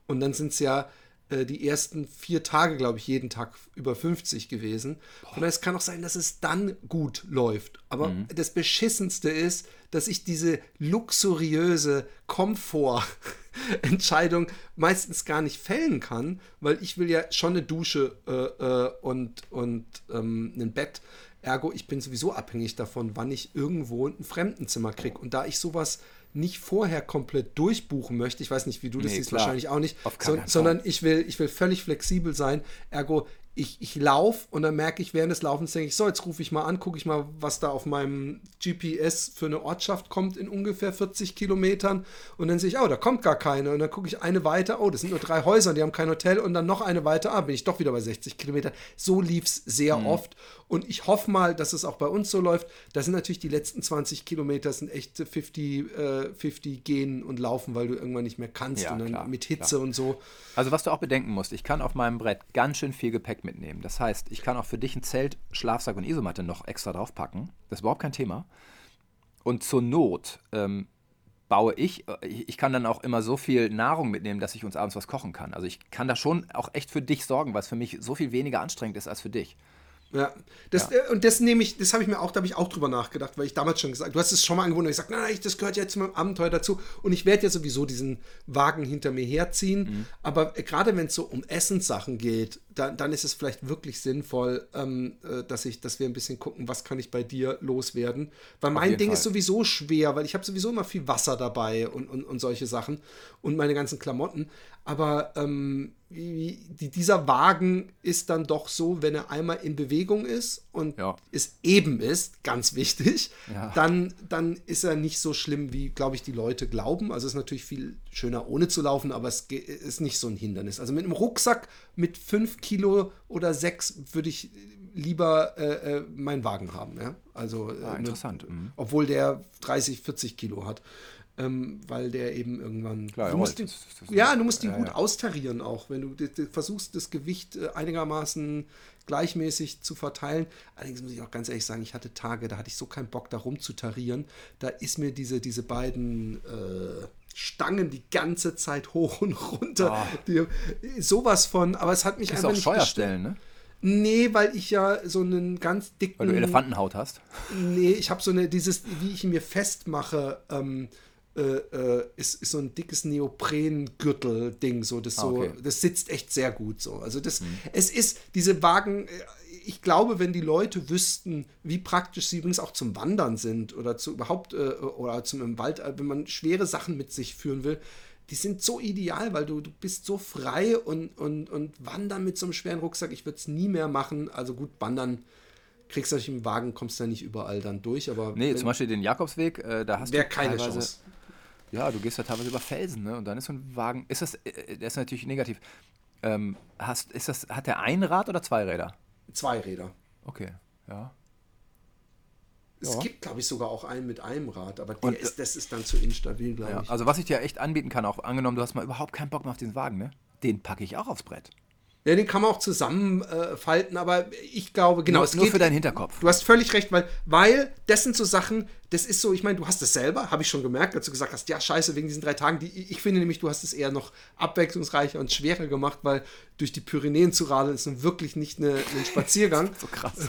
Und dann sind es ja die ersten vier Tage, glaube ich, jeden Tag über 50 gewesen. Von daher, es kann auch sein, dass es dann gut läuft. Aber das Beschissenste ist, dass ich diese luxuriöse Komfort-Entscheidung meistens gar nicht fällen kann, weil ich will ja schon eine Dusche äh, äh, und, und ähm, ein Bett. Ergo, ich bin sowieso abhängig davon, wann ich irgendwo ein Fremdenzimmer kriege. Und da ich sowas nicht vorher komplett durchbuchen möchte. Ich weiß nicht, wie du das Nee, siehst, klar. wahrscheinlich auch nicht, so, sondern ich will, ich will völlig flexibel sein. Ergo, ich, ich laufe und dann merke ich während des Laufens, denke ich, so, jetzt rufe ich mal an, gucke ich mal, was da auf meinem GPS für eine Ortschaft kommt in ungefähr 40 Kilometern. Und dann sehe ich, oh, da kommt gar keine. Und dann gucke ich eine weiter, oh, das sind nur drei Häuser, die haben kein Hotel. Und dann noch eine weiter, ah, bin ich doch wieder bei 60 Kilometern. So lief es sehr Mhm. oft. Und ich hoffe mal, dass es auch bei uns so läuft. Da sind natürlich die letzten 20 Kilometer sind echt 50, äh, 50 gehen und laufen, weil du irgendwann nicht mehr kannst. Ja, und dann klar, mit Hitze und so. Also was du auch bedenken musst, ich kann auf meinem Brett ganz schön viel Gepäck mitnehmen. Das heißt, ich kann auch für dich ein Zelt, Schlafsack und Isomatte noch extra draufpacken. Das ist überhaupt kein Thema. Und zur Not ähm, baue ich, äh, ich kann dann auch immer so viel Nahrung mitnehmen, dass ich uns abends was kochen kann. Also ich kann da schon auch echt für dich sorgen, weil es für mich so viel weniger anstrengend ist als für dich. Ja, das, äh, und das nehme ich, das habe ich mir auch, da habe ich auch drüber nachgedacht, weil ich damals schon gesagt, du hast es schon mal angeboten, und ich gesagt, nein, nein, das gehört ja zu meinem Abenteuer dazu und ich werde ja sowieso diesen Wagen hinter mir herziehen, Mhm. aber äh, gerade wenn es so um Essenssachen geht, dann, dann ist es vielleicht wirklich sinnvoll, ähm, äh, dass ich, dass wir ein bisschen gucken, was kann ich bei dir loswerden, weil mein Ding Fall. ist sowieso schwer, weil ich habe sowieso immer viel Wasser dabei und, und, und solche Sachen und meine ganzen Klamotten, aber ähm, die, dieser Wagen ist dann doch so, wenn er einmal in Bewegung ist und Ja. es eben ist, ganz wichtig, Ja. dann, dann ist er nicht so schlimm, wie, glaube ich, die Leute glauben. Also es ist natürlich viel schöner, ohne zu laufen, aber es ist nicht so ein Hindernis. Also mit einem Rucksack mit 5 Kilo oder 6 würde ich lieber äh, äh, meinen Wagen haben. Ja? Also, äh, Ah, interessant. Mhm. obwohl der 30, 40 Kilo hat. Ähm, weil der eben irgendwann. Klar, du musst Das- das- ja, du musst ihn ja, gut ja. austarieren auch, wenn du d- d- versuchst, das Gewicht äh, einigermaßen gleichmäßig zu verteilen. Allerdings muss ich auch ganz ehrlich sagen, ich hatte Tage, da hatte ich so keinen Bock, da rumzutarieren. Da ist mir diese, diese beiden äh, Stangen die ganze Zeit hoch und runter. Ah. Die, sowas von, aber es hat mich Ist einfach auch nicht Steuerstellen, ne? Nee, weil ich ja so einen ganz dicken. Weil du Elefantenhaut hast. Nee, ich habe so eine, dieses, wie ich mir festmache, ähm, äh, äh, ist, ist so ein dickes Neopren-Gürtel-Ding. So, das, so, okay. das sitzt echt sehr gut so. Also das, es ist, diese Wagen, äh, ich glaube, wenn die Leute wüssten, wie praktisch sie übrigens auch zum Wandern sind oder zu überhaupt äh, oder zum im Wald, äh, wenn man schwere Sachen mit sich führen will, die sind so ideal, weil du, du bist so frei und, und, und wandern mit so einem schweren Rucksack, ich würde es nie mehr machen. Also gut, wandern kriegst du natürlich im Wagen, kommst da nicht überall dann durch, aber Nee, wenn- zum Beispiel den Jakobsweg, äh, da hast du keine Chance. Ja, du gehst ja teilweise über Felsen, ne? Und dann ist so ein Wagen. Ist das, äh, das ist natürlich negativ. Ähm, hast, ist das, hat der ein Rad oder zwei Räder? Zwei Räder. Okay, ja. Es Ja. gibt, glaube ich, sogar auch einen mit einem Rad, aber der Und, ist, das ist dann zu instabil, glaube ja. ich. Also was ich dir echt anbieten kann, auch angenommen, du hast mal überhaupt keinen Bock mehr auf diesen Wagen, ne? Den packe ich auch aufs Brett. Ja, den kann man auch zusammenfalten, äh, falten, aber ich glaube, genau, nur, es nur geht für deinen Hinterkopf. Du hast völlig recht, weil, weil das sind so Sachen, das ist so, ich meine, du hast es selber, habe ich schon gemerkt, als du gesagt hast, ja, scheiße, wegen diesen drei Tagen. Die, ich finde nämlich, du hast es eher noch abwechslungsreicher und schwerer gemacht, weil durch die Pyrenäen zu radeln ist nun wirklich nicht eine, ein Spaziergang. So krass.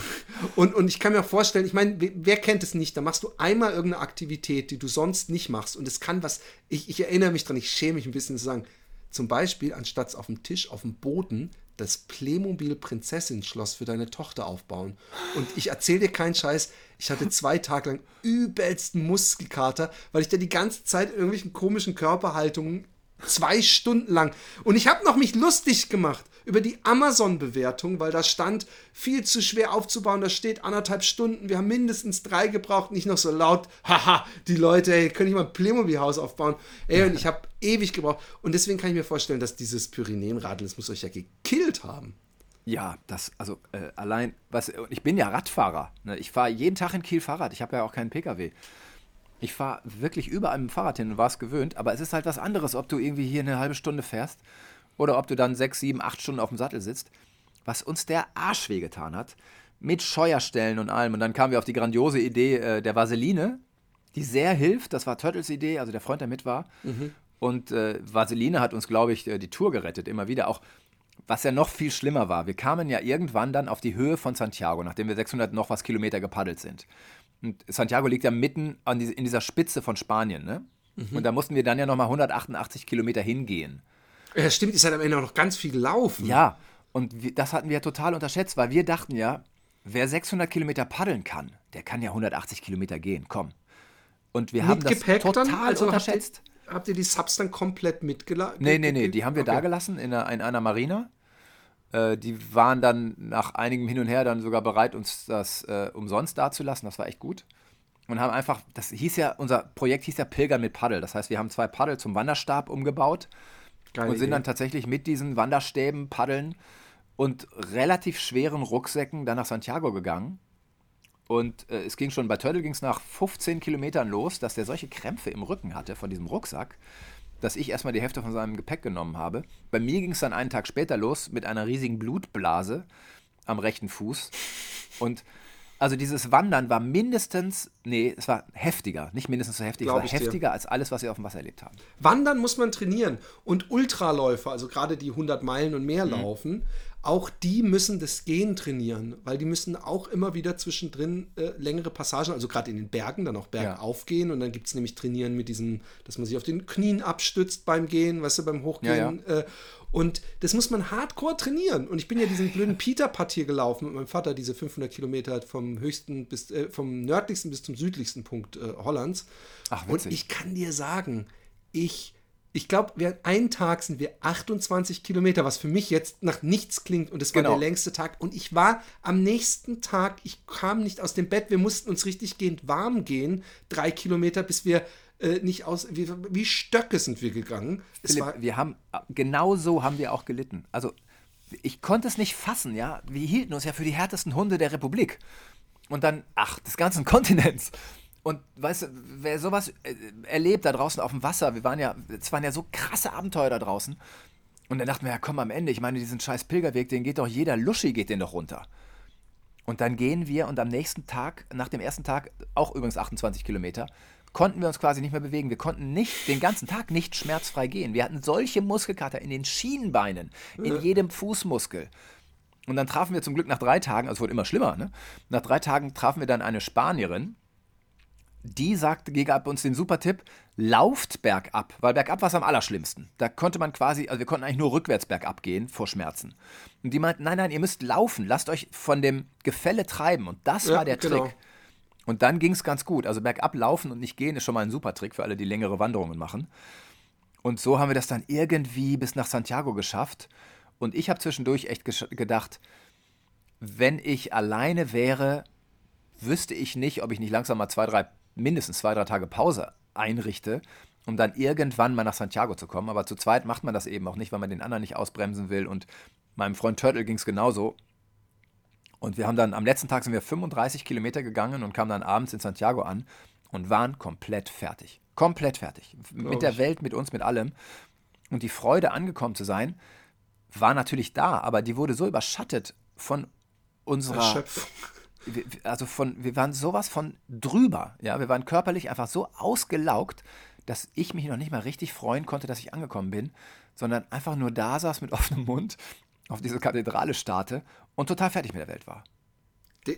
Und, und ich kann mir auch vorstellen, ich meine, wer, wer kennt es nicht? Da machst du einmal irgendeine Aktivität, die du sonst nicht machst. Und es kann was, ich, ich erinnere mich dran, ich schäme mich ein bisschen zu sagen, zum Beispiel, anstatt auf dem Tisch, auf dem Boden, das Playmobil Prinzessin Schloss für deine Tochter aufbauen. Und ich erzähle dir keinen Scheiß, ich hatte zwei Tage lang übelsten Muskelkater, weil ich da die ganze Zeit irgendwelchen komischen Körperhaltungen zwei Stunden lang. Und ich habe noch mich lustig gemacht über die Amazon-Bewertung, weil da stand, viel zu schwer aufzubauen, da steht anderthalb Stunden, wir haben mindestens drei gebraucht, nicht noch so laut, haha, die Leute, ey, können ich mal ein Playmobil-Haus aufbauen? Ey, und ich habe ewig gebraucht. Und deswegen kann ich mir vorstellen, dass dieses Pyrenäenradeln, das muss euch ja gekillt haben. Ja, das, also äh, allein, was, ich bin ja Radfahrer. Ne? Ich fahre jeden Tag in Kiel Fahrrad. Ich habe ja auch keinen Pkw. Ich fahre wirklich überall mit dem Fahrrad hin und war es gewöhnt, aber es ist halt was anderes, ob du irgendwie hier eine halbe Stunde fährst oder ob du dann sechs, sieben, acht Stunden auf dem Sattel sitzt. Was uns der Arsch wehgetan hat, mit Scheuerstellen und allem. Und dann kamen wir auf die grandiose Idee äh, der Vaseline, die sehr hilft. Das war Turtles Idee, also der Freund, der mit war. Und äh, Vaseline hat uns, glaube ich, äh, die Tour gerettet, immer wieder. Auch was ja noch viel schlimmer war, wir kamen ja irgendwann dann auf die Höhe von Santiago, nachdem wir 600 noch was Kilometer gepaddelt sind. Und Santiago liegt ja mitten an die, in dieser Spitze von Spanien, ne? Und da mussten wir dann ja nochmal 188 Kilometer hingehen. Ja, stimmt, ist halt am Ende auch noch ganz viel gelaufen. Ja, und wir, das hatten wir total unterschätzt, weil wir dachten ja, wer 600 Kilometer paddeln kann, der kann ja 180 Kilometer gehen, komm. Und wir haben das total dann? Also unterschätzt. Habt ihr, habt ihr, die Subs dann komplett mitgelassen? Nee, nee, nee, die haben wir okay. da gelassen in einer, in einer Marina. Äh, die waren dann nach einigem Hin und Her dann sogar bereit, uns das äh, umsonst dazulassen. Das war echt gut. Und haben einfach, das hieß ja, unser Projekt hieß ja Pilgern mit Paddel. Das heißt, wir haben zwei Paddel zum Wanderstab umgebaut Geile und sind Idee. dann tatsächlich mit diesen Wanderstäben, Paddeln und relativ schweren Rucksäcken dann nach Santiago gegangen. Und äh, es ging schon, bei Turtle ging es nach 15 Kilometern los, dass der solche Krämpfe im Rücken hatte von diesem Rucksack, dass ich erstmal die Hälfte von seinem Gepäck genommen habe. Bei mir ging es dann einen Tag später los mit einer riesigen Blutblase am rechten Fuß. Und also dieses Wandern war mindestens, nee, es war heftiger, nicht mindestens so heftig, Glaub es war heftiger dir. als alles, was wir auf dem Wasser erlebt haben. Wandern muss man trainieren und Ultraläufer, also gerade die 100 Meilen und mehr mhm. laufen, auch die müssen das Gehen trainieren, weil die müssen auch immer wieder zwischendrin äh, längere Passagen, also gerade in den Bergen, dann auch bergauf ja. gehen und dann gibt es nämlich Trainieren mit diesem, dass man sich auf den Knien abstützt beim Gehen, weißt du, beim Hochgehen. Ja, ja. Äh, und das muss man hardcore trainieren. Und ich bin ja diesen blöden Peter-Putt hier gelaufen mit meinem Vater, diese 500 Kilometer vom höchsten bis, äh, vom nördlichsten bis zum südlichsten Punkt äh, Hollands. Ach, witzig. Und ich kann dir sagen, ich ich glaube, einen Tag sind wir 28 Kilometer, was für mich jetzt nach nichts klingt und es war genau. der längste Tag. Und ich war am nächsten Tag, ich kam nicht aus dem Bett, wir mussten uns richtig gehend warm gehen, drei Kilometer, bis wir äh, nicht aus, wie, wie, Stöcke sind wir gegangen. Philipp, war, wir haben, genau so haben wir auch gelitten. Also ich konnte es nicht fassen, ja. Wir hielten uns ja für die härtesten Hunde der Republik. Und dann, ach, des ganzen Kontinents. Und weißt du, wer sowas äh, erlebt da draußen auf dem Wasser, wir waren ja, es waren ja so krasse Abenteuer da draußen. Und dann dachten wir, ja komm am Ende, ich meine, diesen scheiß Pilgerweg, den geht doch jeder Luschi, geht den doch runter. Und dann gehen wir und am nächsten Tag, nach dem ersten Tag, auch übrigens 28 Kilometer, konnten wir uns quasi nicht mehr bewegen. Wir konnten nicht den ganzen Tag nicht schmerzfrei gehen. Wir hatten solche Muskelkater in den Schienenbeinen, in jedem Fußmuskel. Und dann trafen wir zum Glück nach drei Tagen, also es wurde immer schlimmer, ne? Nach drei Tagen trafen wir dann eine Spanierin, die sagte, gab uns den super Tipp, lauft bergab, weil bergab war es am allerschlimmsten. Da konnte man quasi, also wir konnten eigentlich nur rückwärts bergab gehen vor Schmerzen. Und die meinten, nein, nein, ihr müsst laufen, lasst euch von dem Gefälle treiben. Und das ja, war der genau. Trick. Und dann ging es ganz gut. Also bergab laufen und nicht gehen ist schon mal ein super Trick für alle, die längere Wanderungen machen. Und so haben wir das dann irgendwie bis nach Santiago geschafft. Und ich habe zwischendurch echt gedacht, wenn ich alleine wäre, wüsste ich nicht, ob ich nicht langsam mal zwei, drei mindestens zwei, drei Tage Pause einrichte, um dann irgendwann mal nach Santiago zu kommen. Aber zu zweit macht man das eben auch nicht, weil man den anderen nicht ausbremsen will. Und meinem Freund Turtle ging es genauso. Und wir haben dann, am letzten Tag sind wir 35 Kilometer gegangen und kamen dann abends in Santiago an und waren komplett fertig. Komplett fertig. Glaube mit der Welt, mit uns, mit allem. Und die Freude, angekommen zu sein, war natürlich da, aber die wurde so überschattet von unserer Erschöpfung also von, wir waren sowas von drüber, ja, wir waren körperlich einfach so ausgelaugt, dass ich mich noch nicht mal richtig freuen konnte, dass ich angekommen bin, sondern einfach nur da saß mit offenem Mund, auf diese Kathedrale starte und total fertig mit der Welt war. Der,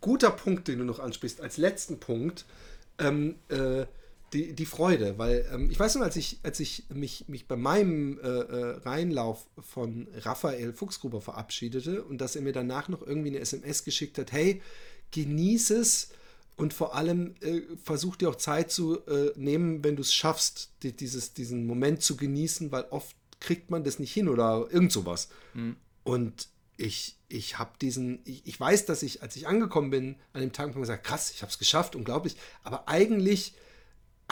guter Punkt, den du noch ansprichst, als letzten Punkt, ähm, äh, die, die Freude, weil ähm, ich weiß noch, als ich, als ich mich, mich bei meinem äh, äh, Reinlauf von Raphael Fuchsgruber verabschiedete und dass er mir danach noch irgendwie eine SMS geschickt hat, hey, genieße es und vor allem äh, versuch dir auch Zeit zu äh, nehmen, wenn du es schaffst, die, dieses, diesen Moment zu genießen, weil oft kriegt man das nicht hin oder irgend sowas. Mhm. Und ich, ich habe diesen, ich, ich, weiß, dass ich, als ich angekommen bin, an dem Tag gesagt, krass, ich habe es geschafft, unglaublich, aber eigentlich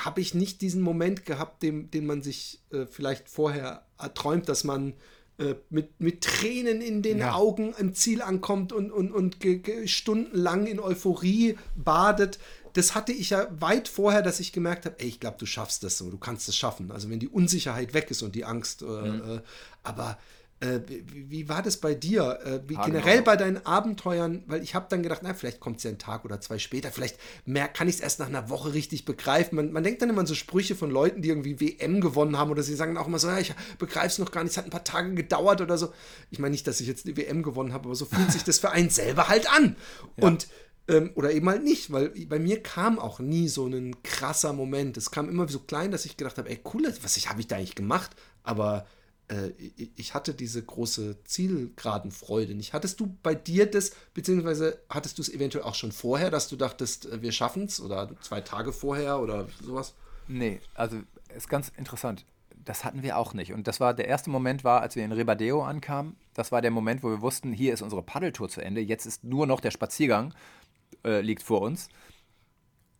habe ich nicht diesen Moment gehabt, den, den man sich äh, vielleicht vorher erträumt, dass man äh, mit, mit Tränen in den ja. Augen am Ziel ankommt und, und, und stundenlang in Euphorie badet. Das hatte ich ja weit vorher, dass ich gemerkt habe, ey, ich glaube, du schaffst das so, du kannst es schaffen. Also wenn die Unsicherheit weg ist und die Angst. Äh, mhm. Äh, aber äh, wie, wie, war das bei dir? Äh, wie generell bei deinen Abenteuern? Weil ich habe dann gedacht, na, vielleicht kommt es ja einen Tag oder zwei später. Vielleicht mehr, kann ich es erst nach einer Woche richtig begreifen. Man, man, denkt dann immer an so Sprüche von Leuten, die irgendwie WM gewonnen haben oder sie sagen auch immer so, ja, ich begreife es noch gar nicht, es hat ein paar Tage gedauert oder so. Ich meine nicht, dass ich jetzt die WM gewonnen habe, aber so fühlt sich das für einen selber halt an. Ja. Und ähm, oder eben halt nicht, weil bei mir kam auch nie so ein krasser Moment. Es kam immer so klein, dass ich gedacht habe, ey, cool, was habe ich da eigentlich gemacht? Aber äh, ich hatte diese große Zielgeradenfreude nicht. Hattest du bei dir das, beziehungsweise hattest du es eventuell auch schon vorher, dass du dachtest, äh, wir schaffen es oder zwei Tage vorher oder sowas? Nee, also ist ganz interessant. Das hatten wir auch nicht. Und das war der erste Moment war, als wir in Ribadeo ankamen. Das war der Moment, wo wir wussten, hier ist unsere Paddeltour zu Ende. Jetzt ist nur noch der Spaziergang äh, liegt vor uns.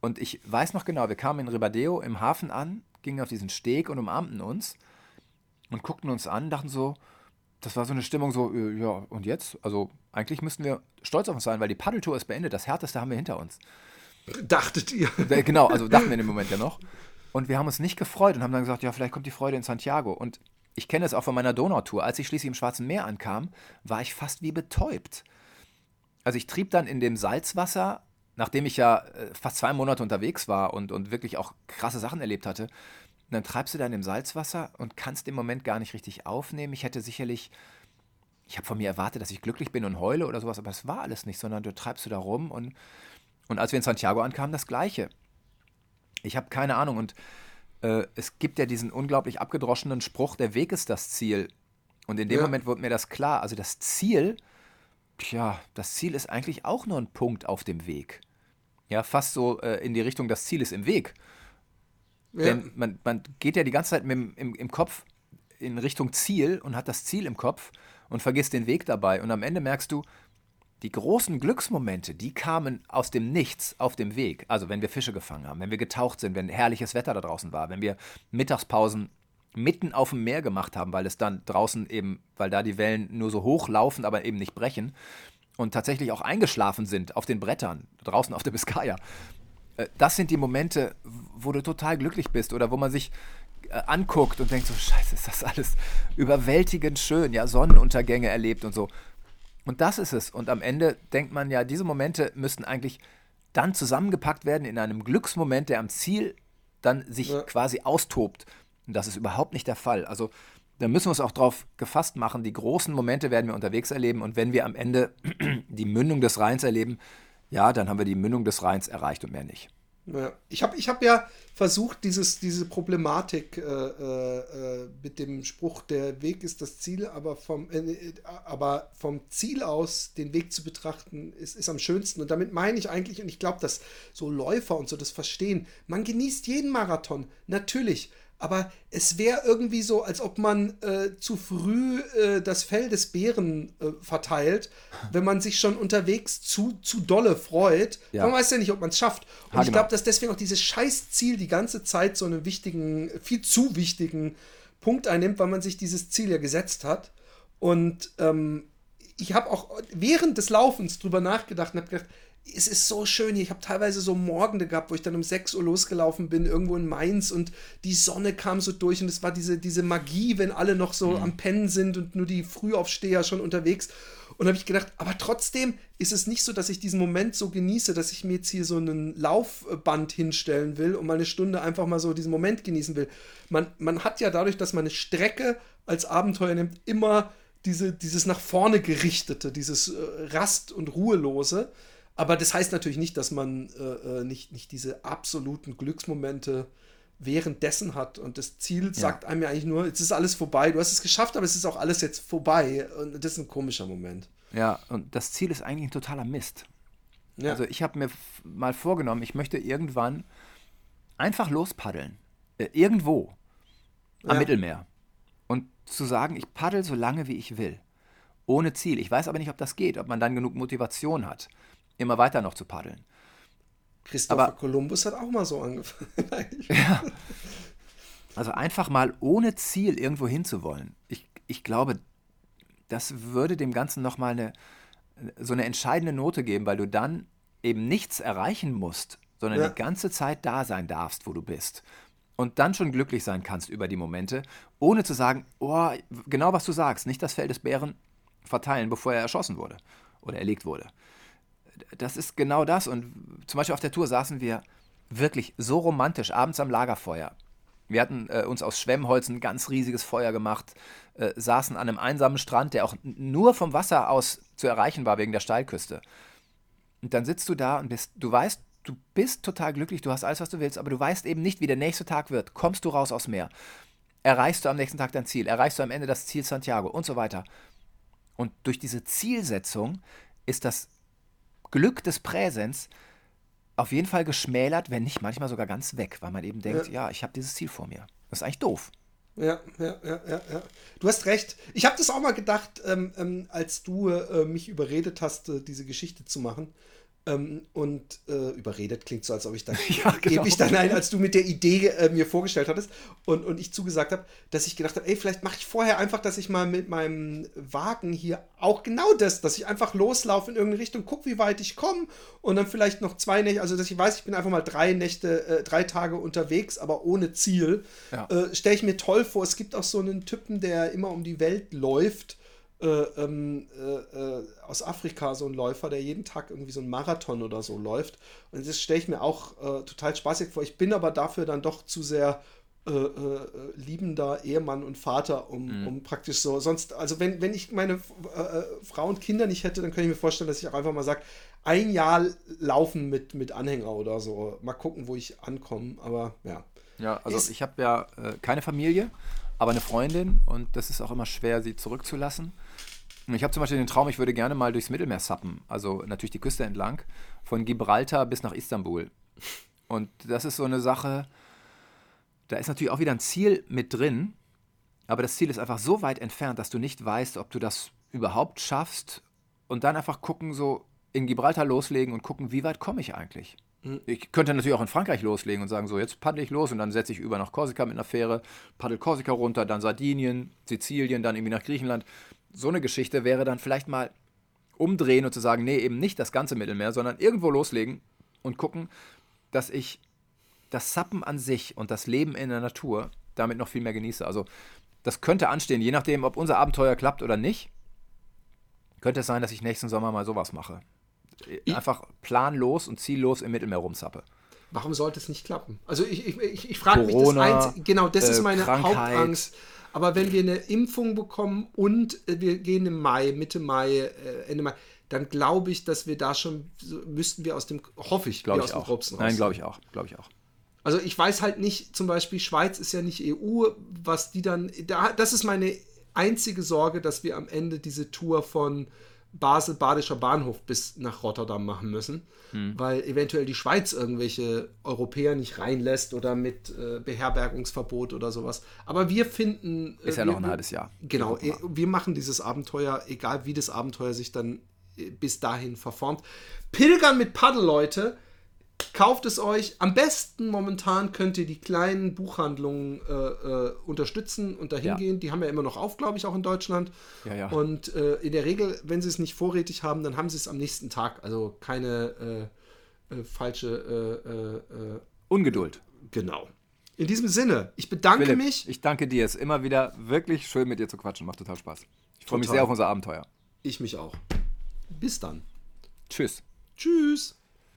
Und ich weiß noch genau, wir kamen in Ribadeo im Hafen an, gingen auf diesen Steg und umarmten uns und guckten uns an, dachten so, das war so eine Stimmung so, äh, ja, und jetzt? Also eigentlich müssten wir stolz auf uns sein, weil die Paddeltour ist beendet, das Härteste haben wir hinter uns. Dachtet ihr? Genau, also dachten wir in dem Moment ja noch. Und wir haben uns nicht gefreut und haben dann gesagt, ja, vielleicht kommt die Freude in Santiago. Und ich kenne es auch von meiner Donautour. Als ich schließlich im Schwarzen Meer ankam, war ich fast wie betäubt. Also ich trieb dann in dem Salzwasser, nachdem ich ja äh, fast zwei Monate unterwegs war und, und wirklich auch krasse Sachen erlebt hatte. Und dann treibst du dann im Salzwasser und kannst im Moment gar nicht richtig aufnehmen. Ich hätte sicherlich, ich habe von mir erwartet, dass ich glücklich bin und heule oder sowas, aber das war alles nicht, sondern du treibst du da rum und, und als wir in Santiago ankamen, das Gleiche. Ich habe keine Ahnung. Und äh, es gibt ja diesen unglaublich abgedroschenen Spruch, der Weg ist das Ziel. Und in dem ja. Moment wurde mir das klar. Also das Ziel, tja, das Ziel ist eigentlich auch nur ein Punkt auf dem Weg. Ja, fast so äh, in die Richtung, das Ziel ist im Weg. Ja. Denn man, man geht ja die ganze Zeit mit, im, im Kopf in Richtung Ziel und hat das Ziel im Kopf und vergisst den Weg dabei. Und am Ende merkst du, die großen Glücksmomente, die kamen aus dem Nichts auf dem Weg. Also wenn wir Fische gefangen haben, wenn wir getaucht sind, wenn herrliches Wetter da draußen war, wenn wir Mittagspausen mitten auf dem Meer gemacht haben, weil es dann draußen eben, weil da die Wellen nur so hoch laufen, aber eben nicht brechen und tatsächlich auch eingeschlafen sind auf den Brettern draußen auf der Biskaya. Äh, das sind die Momente, wo du total glücklich bist oder wo man sich äh, anguckt und denkt so, scheiße, ist das alles überwältigend schön, ja, Sonnenuntergänge erlebt und so. Und das ist es. Und am Ende denkt man ja, diese Momente müssten eigentlich dann zusammengepackt werden in einem Glücksmoment, der am Ziel dann sich ja. quasi austobt. Und das ist überhaupt nicht der Fall. Also da müssen wir uns auch darauf gefasst machen, die großen Momente werden wir unterwegs erleben. Und wenn wir am Ende die Mündung des Rheins erleben, ja, dann haben wir die Mündung des Rheins erreicht und mehr nicht. Ja. Ich habe ich hab ja versucht, dieses, diese Problematik äh, äh, mit dem Spruch, der Weg ist das Ziel, aber vom, äh, aber vom Ziel aus den Weg zu betrachten, ist, ist am schönsten. Und damit meine ich eigentlich, und ich glaube, dass so Läufer und so das verstehen, man genießt jeden Marathon, natürlich aber es wäre irgendwie so, als ob man äh, zu früh äh, das Fell des Bären äh, verteilt, wenn man sich schon unterwegs zu, zu dolle freut. Ja. Man weiß ja nicht, ob man es schafft. Und ha, ich genau. glaube, dass deswegen auch dieses Scheißziel die ganze Zeit so einen wichtigen, viel zu wichtigen Punkt einnimmt, weil man sich dieses Ziel ja gesetzt hat. Und ähm, ich habe auch während des Laufens drüber nachgedacht und habe gedacht, es ist so schön hier. Ich habe teilweise so Morgende gehabt, wo ich dann um 6 Uhr losgelaufen bin, irgendwo in Mainz und die Sonne kam so durch und es war diese, diese Magie, wenn alle noch so mhm. am Pennen sind und nur die Frühaufsteher schon unterwegs. Und habe ich gedacht, aber trotzdem ist es nicht so, dass ich diesen Moment so genieße, dass ich mir jetzt hier so einen Laufband hinstellen will und mal eine Stunde einfach mal so diesen Moment genießen will. Man, man hat ja dadurch, dass man eine Strecke als Abenteuer nimmt, immer diese, dieses nach vorne gerichtete, dieses äh, Rast- und Ruhelose. Aber das heißt natürlich nicht, dass man äh, äh, nicht, nicht diese absoluten Glücksmomente währenddessen hat. Und das Ziel sagt einem ja eigentlich nur, jetzt ist alles vorbei. Du hast es geschafft, aber es ist auch alles jetzt vorbei. Und das ist ein komischer Moment. Ja, und das Ziel ist eigentlich ein totaler Mist. Ja. Also ich habe mir mal vorgenommen, ich möchte irgendwann einfach lospaddeln. Äh, irgendwo am ja. Mittelmeer. Und zu sagen, ich paddel so lange, wie ich will. Ohne Ziel. Ich weiß aber nicht, ob das geht, ob man dann genug Motivation hat immer weiter noch zu paddeln. Christopher Columbus hat auch mal so angefangen. ja. Also einfach mal ohne Ziel irgendwo hinzuwollen. Ich, ich glaube, das würde dem Ganzen nochmal eine, so eine entscheidende Note geben, weil du dann eben nichts erreichen musst, sondern ja. die ganze Zeit da sein darfst, wo du bist. Und dann schon glücklich sein kannst über die Momente, ohne zu sagen, oh, genau was du sagst, nicht das Fell des Bären verteilen, bevor er erschossen wurde oder erlegt wurde das ist genau das. Und zum Beispiel auf der Tour saßen wir wirklich so romantisch abends am Lagerfeuer. Wir hatten äh, uns aus Schwemmholz ein ganz riesiges Feuer gemacht, äh, saßen an einem einsamen Strand, der auch nur vom Wasser aus zu erreichen war wegen der Steilküste. Und dann sitzt du da und bist, du weißt, du bist total glücklich, du hast alles, was du willst, aber du weißt eben nicht, wie der nächste Tag wird. Kommst du raus aufs Meer? erreichst du am nächsten Tag dein Ziel, erreichst du am Ende das Ziel Santiago und so weiter. Und durch diese Zielsetzung ist das Glück des Präsens auf jeden Fall geschmälert, wenn nicht manchmal sogar ganz weg, weil man eben denkt, ja, ja ich habe dieses Ziel vor mir. Das ist eigentlich doof. Ja, ja, ja, ja, ja. Du hast recht. Ich habe das auch mal gedacht, ähm, ähm, als du äh, mich überredet hast, äh, diese Geschichte zu machen. Ähm, und äh, überredet klingt so, als ob ich dann ja, genau. ewig dann ein, als du mit der Idee äh, mir vorgestellt hattest und, und ich zugesagt habe, dass ich gedacht habe, ey, vielleicht mache ich vorher einfach, dass ich mal mit meinem Wagen hier auch genau das, dass ich einfach loslaufe in irgendeine Richtung, gucke, wie weit ich komme und dann vielleicht noch zwei Nächte, also dass ich weiß, ich bin einfach mal drei Nächte, äh, drei Tage unterwegs, aber ohne Ziel. Ja. Äh, Stelle ich mir toll vor. Es gibt auch so einen Typen, der immer um die Welt läuft äh, ähm, äh, äh, aus Afrika, so ein Läufer, der jeden Tag irgendwie so einen Marathon oder so läuft. Und das stelle ich mir auch äh, total spaßig vor. Ich bin aber dafür dann doch zu sehr äh, äh, liebender Ehemann und Vater, um, mhm. um praktisch so, sonst, also wenn, wenn ich meine Frau und Kinder nicht hätte, dann könnte ich mir vorstellen, dass ich auch einfach mal sage, ein Jahr laufen mit, mit Anhänger oder so. Mal gucken, wo ich ankomme. Aber ja. Ja, also Ist, ich habe ja keine Familie, aber eine Freundin und das ist auch immer schwer, sie zurückzulassen. Ich habe zum Beispiel den Traum, ich würde gerne mal durchs Mittelmeer sappen, also natürlich die Küste entlang, von Gibraltar bis nach Istanbul. Und das ist so eine Sache, da ist natürlich auch wieder ein Ziel mit drin, aber das Ziel ist einfach so weit entfernt, dass du nicht weißt, ob du das überhaupt schaffst und dann einfach gucken, so in Gibraltar loslegen und gucken, wie weit komme ich eigentlich. Hm. Ich könnte natürlich auch in Frankreich loslegen und sagen, so jetzt paddle ich los und dann setze ich über nach Korsika mit einer Fähre, paddel Korsika runter, dann Sardinien, Sizilien, dann irgendwie nach Griechenland so eine Geschichte wäre dann vielleicht mal umdrehen und zu sagen, nee, eben nicht das ganze Mittelmeer, sondern irgendwo loslegen und gucken, dass ich das Sappen an sich und das Leben in der Natur damit noch viel mehr genieße. Also das könnte anstehen, je nachdem, ob unser Abenteuer klappt oder nicht. Könnte es sein, dass ich nächsten Sommer mal sowas mache. Einfach planlos und ziellos im Mittelmeer rumzappe. Warum sollte es nicht klappen? Also ich, ich, ich, ich frage mich das eins, genau, das äh, ist meine Krankheit, Hauptangst. Aber wenn wir eine Impfung bekommen und äh, wir gehen im Mai, Mitte Mai, äh, Ende Mai, dann glaube ich, dass wir da schon, müssten wir aus dem, hoffe ich, glaube ich aus auch. dem Grobsten raus. Nein, glaube ich auch, glaube ich auch. Also ich weiß halt nicht, zum Beispiel Schweiz ist ja nicht EU, was die dann, das ist meine einzige Sorge, dass wir am Ende diese Tour von Basel, Badischer Bahnhof bis nach Rotterdam machen müssen, hm. weil eventuell die Schweiz irgendwelche Europäer nicht reinlässt oder mit äh, Beherbergungsverbot oder sowas. Aber wir finden. Äh, Ist ja wir, noch ein halbes Jahr. Genau, äh, wir machen dieses Abenteuer, egal wie das Abenteuer sich dann äh, bis dahin verformt. Pilgern mit Paddel, Leute Kauft es euch. Am besten momentan könnt ihr die kleinen Buchhandlungen äh, äh, unterstützen und dahin ja. gehen. Die haben ja immer noch auf, glaube ich, auch in Deutschland. Ja, ja. Und äh, in der Regel, wenn sie es nicht vorrätig haben, dann haben sie es am nächsten Tag. Also keine äh, äh, falsche äh, Ungeduld. Genau. In diesem Sinne, ich bedanke Philipp, mich. Ich danke dir. Es ist immer wieder wirklich schön, mit dir zu quatschen. Macht total Spaß. Ich freue mich sehr auf unser Abenteuer. Ich mich auch. Bis dann. Tschüss. Tschüss.